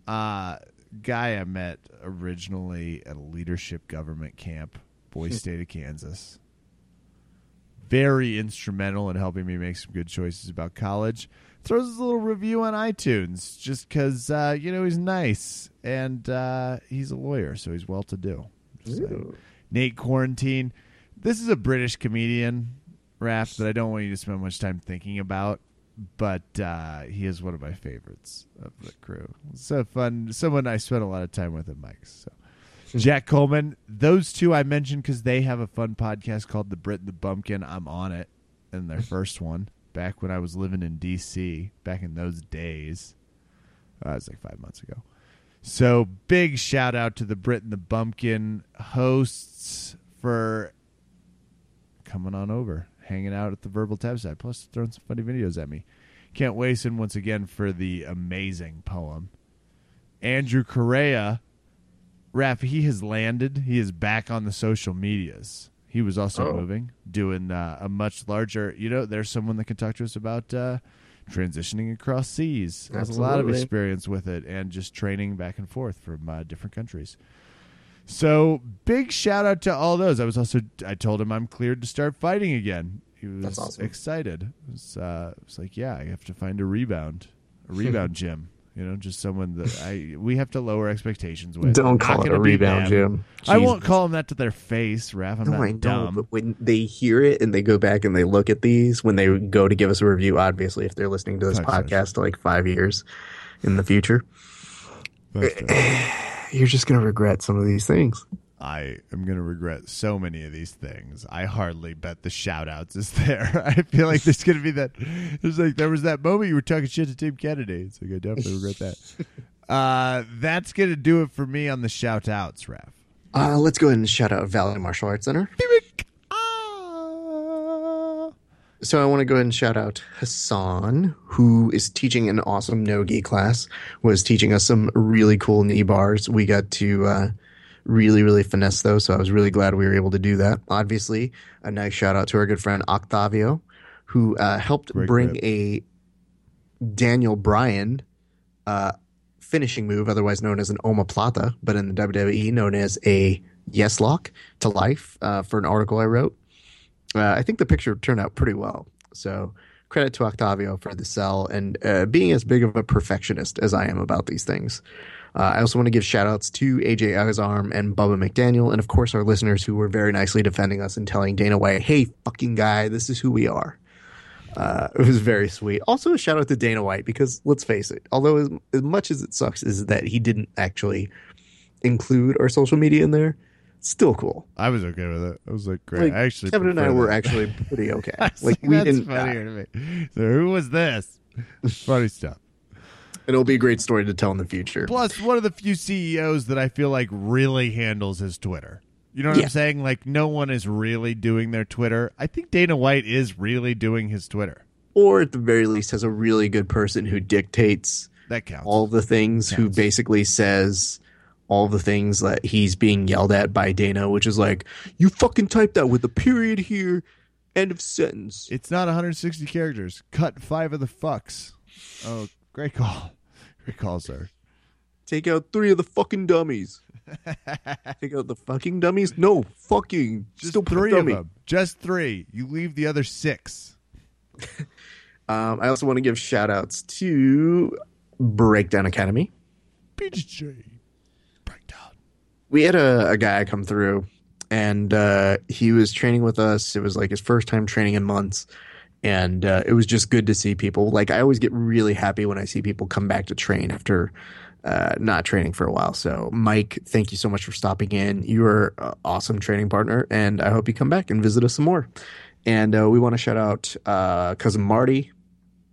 Uh guy I met originally at a leadership government camp, Boy *laughs* State of Kansas. Very instrumental in helping me make some good choices about college. Throws us a little review on iTunes just because, uh, you know, he's nice and uh, he's a lawyer, so he's well to do. So, Nate Quarantine. This is a British comedian, Raph, that I don't want you to spend much time thinking about, but uh, he is one of my favorites of the crew. So fun. Someone I spent a lot of time with at Mike's. So. Jack Coleman. Those two I mentioned because they have a fun podcast called The Brit and the Bumpkin. I'm on it in their *laughs* first one back when I was living in D.C. back in those days. Uh, it was like five months ago. So big shout out to the Brit and the Bumpkin hosts for coming on over, hanging out at the Verbal Tap side, plus throwing some funny videos at me. Can't waste him once again for the amazing poem. Andrew Correa, Raph, he has landed. He is back on the social medias. He was also Oh. moving, doing uh, a much larger. You know, there's someone that can talk to us about uh, transitioning across seas. Has a lot of experience with it, and just training back and forth from uh, different countries. So big shout out to all those. I was also I told him I'm cleared to start fighting again. He was awesome. excited. It was, uh, it was like, yeah, I have to find a rebound, a *laughs* rebound gym. You know, just someone that I we have to lower expectations with. Don't I'm call not it a rebound, them. Jim. I won't call them that to their face, Raph. I'm No, not I know, dumb. but when they hear it and they go back and they look at these, when they go to give us a review, obviously, if they're listening to this Sorry, sorry, podcast like five years in the future, *sighs* you're just gonna regret some of these things. I am going to regret so many of these things. I hardly bet the shout outs is there. *laughs* I feel like there's going to be that. There's like, there was that moment you were talking shit to Tim Kennedy. It's like, I definitely regret that. *laughs* Uh, that's going to do it for me on the shout outs, Raph. Uh, let's go ahead and shout out Valley Martial Arts Center. Ah. So I want to go ahead and shout out Hassan, who is teaching an awesome no-gi class, was teaching us some really cool knee bars. We got to uh, really, really finesse those, so I was really glad we were able to do that. Obviously, a nice shout out to our good friend Octavio, who uh, helped Great bring grip. a Daniel Bryan uh, finishing move, otherwise known as an omoplata, but in the WWE known as a yes lock to life uh, for an article I wrote. Uh, I think the picture turned out pretty well. So credit to Octavio for the sell and uh, being as big of a perfectionist as I am about these things. Uh, I also want to give shout outs to AJ Agazarm and Bubba McDaniel, and of course our listeners who were very nicely defending us and telling Dana White, "Hey, fucking guy, this is who we are." Uh, it was very sweet. Also, a shout out to Dana White because let's face it, although as, as much as it sucks, is that he didn't actually include our social media in there. Still cool. I was okay with it. I was like, great. Like, I actually Kevin and I prefer were actually pretty okay. *laughs* Like we that's didn't. funnier to me. So who was this? Funny stuff. It'll be a great story to tell in the future. Plus, one of the few CEOs that I feel like really handles his Twitter. You know what Yeah. I'm saying? Like, no one is really doing their Twitter. I think Dana White is really doing his Twitter. Or at the very least, has a really good person who dictates That counts. all the things, who basically says all the things that he's being yelled at by Dana, which is like, you fucking type that with a period here, end of sentence. it's not 160 characters. Cut five of the fucks. Oh, great call. Great call, sir. Take out three of the fucking dummies. *laughs* Take out the fucking dummies? No, fucking. Just three dummy. of them. Just three. You leave the other six. *laughs* Um, I also want to give shout outs to Breakdown Academy. BJJ. Breakdown. we had a, a guy come through and uh, he was training with us it was like his first time training in months and uh, it was just good to see people like i always get really happy when i see people come back to train after uh, not training for a while so mike thank you so much for stopping in you are an awesome training partner and i hope you come back and visit us some more and uh, we want to shout out uh, cousin marty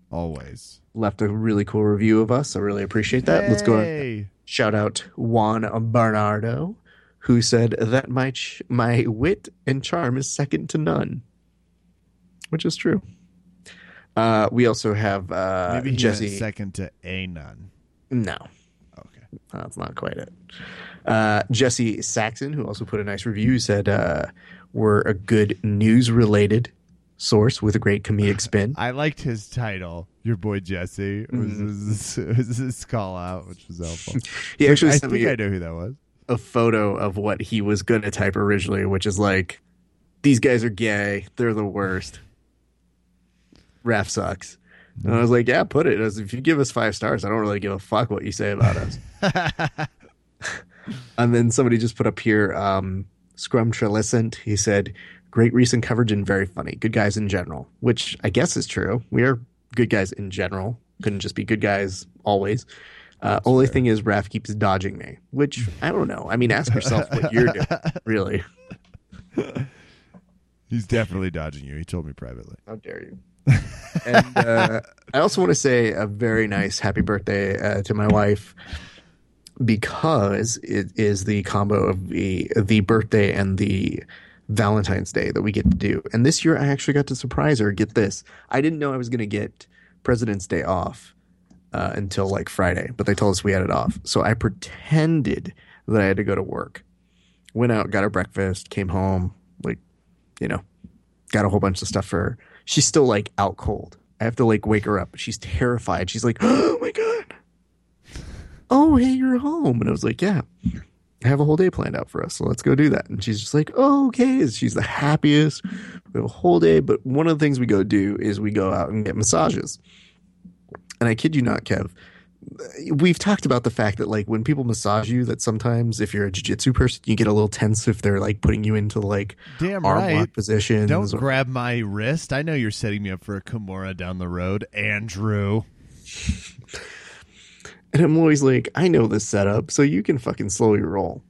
Always. left a really cool review of us i really appreciate that let's go Hey. Shout out Juan Bernardo, who said that my ch- my wit and charm is second to none, which is true. Uh, we also have uh, Maybe Jesse. second to a nun. no, Okay. that's not quite it. Uh, Jesse Saxon, who also put a nice review, said uh, we're a good news related source with a great comedic spin. *laughs* I liked his title. Your boy Jesse was, Mm-hmm. was, was his call out, which was helpful. *laughs* He actually I sent think me I know who that was. a photo of what he was going to type originally, which is like, these guys are gay. They're the worst. Raph sucks. And I was like, yeah, put it. As if you give us five stars, I don't really give a fuck what you say about us. *laughs* and then somebody just put up here, um, Scrum Trelicent. He said, great recent coverage and very funny. Good guys in general, which I guess is true. We are good guys in general. Couldn't just be good guys always. Uh, only thing is, Raph keeps dodging me, which *laughs* I don't know. I mean, ask yourself what you're doing, really. *laughs* He's definitely dodging you. He told me privately. How dare you? And uh, I also want to say a very nice happy birthday uh, to my wife because it is the combo of the the birthday and the Valentine's Day that we get to do. And this year, I actually got to surprise her. Get this, I didn't know I was going to get President's Day off uh, until like Friday, but they told us we had it off. So I pretended that I had to go to work. Went out, got her breakfast, came home, like, you know, got a whole bunch of stuff for her. She's still like out cold. I have to like wake her up. She's terrified. She's like, *gasps* "Oh my god! Oh hey, you're home." And I was like, "Yeah, I have a whole day planned out for us, so let's go do that." And she's just like, "Oh okay." She's the happiest. We have a whole day, but one of the things we go do is we go out and get massages. And I kid you not, Kev, we've talked about the fact that like when people massage you, that sometimes if you're a jiu-jitsu person, you get a little tense if they're like putting you into like Damn arm right. lock positions. Don't or- grab my wrist. I know you're setting me up for a Kimura down the road, Andrew. And I'm always like, I know this setup, so you can fucking slowly roll.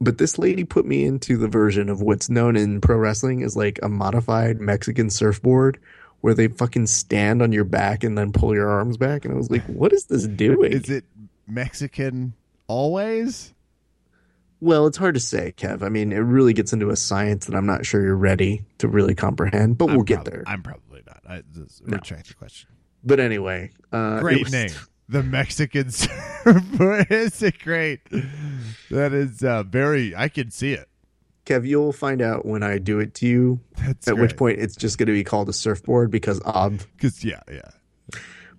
But this lady put me into the version of what's known in pro wrestling as like a modified Mexican surfboard where they fucking stand on your back and then pull your arms back. And I was like, what is this doing? Is it Mexican always? well, it's hard to say, Kev. I mean, it really gets into a science that I'm not sure you're ready to really comprehend, but we'll I'm get there. I'm probably not. I just No. retract the question. But anyway, uh, Great was- name. *laughs* The Mexican *laughs* surfboard is it great? That is uh, very. I can see it. Kev, you'll find out when I do it to you. That's at which point it's just going to be called a surfboard because ob. because yeah, yeah.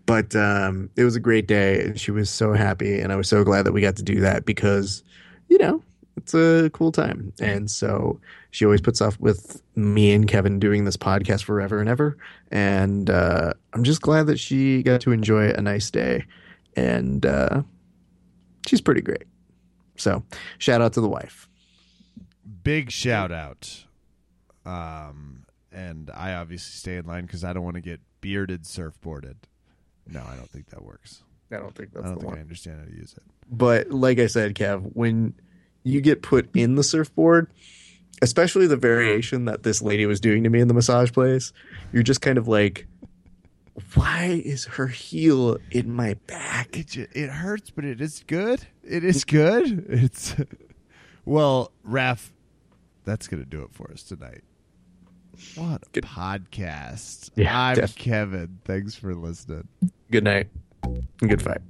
But um, it was a great day, and she was so happy, and I was so glad that we got to do that because, you know, it's a cool time. And so she always puts off with me and Kevin doing this podcast forever and ever. And uh, I'm just glad that she got to enjoy a nice day. And uh, she's pretty great. So shout out to the wife. Big shout out. Um, and I obviously stay in line because I don't want to get bearded surfboarded. No, I don't think that works. I don't think that's I don't the think I understand how to use it. But like I said, Kev, when you get put in the surfboard, especially the variation that this lady was doing to me in the massage place, you're just kind of like, why is her heel in my back? It ju- it hurts, but it is good. It is good. It's *laughs* well, Raph that's going to do it for us tonight. What a Good. podcast. Yeah, I'm def- Kevin. Thanks for listening. Good night. Good fight.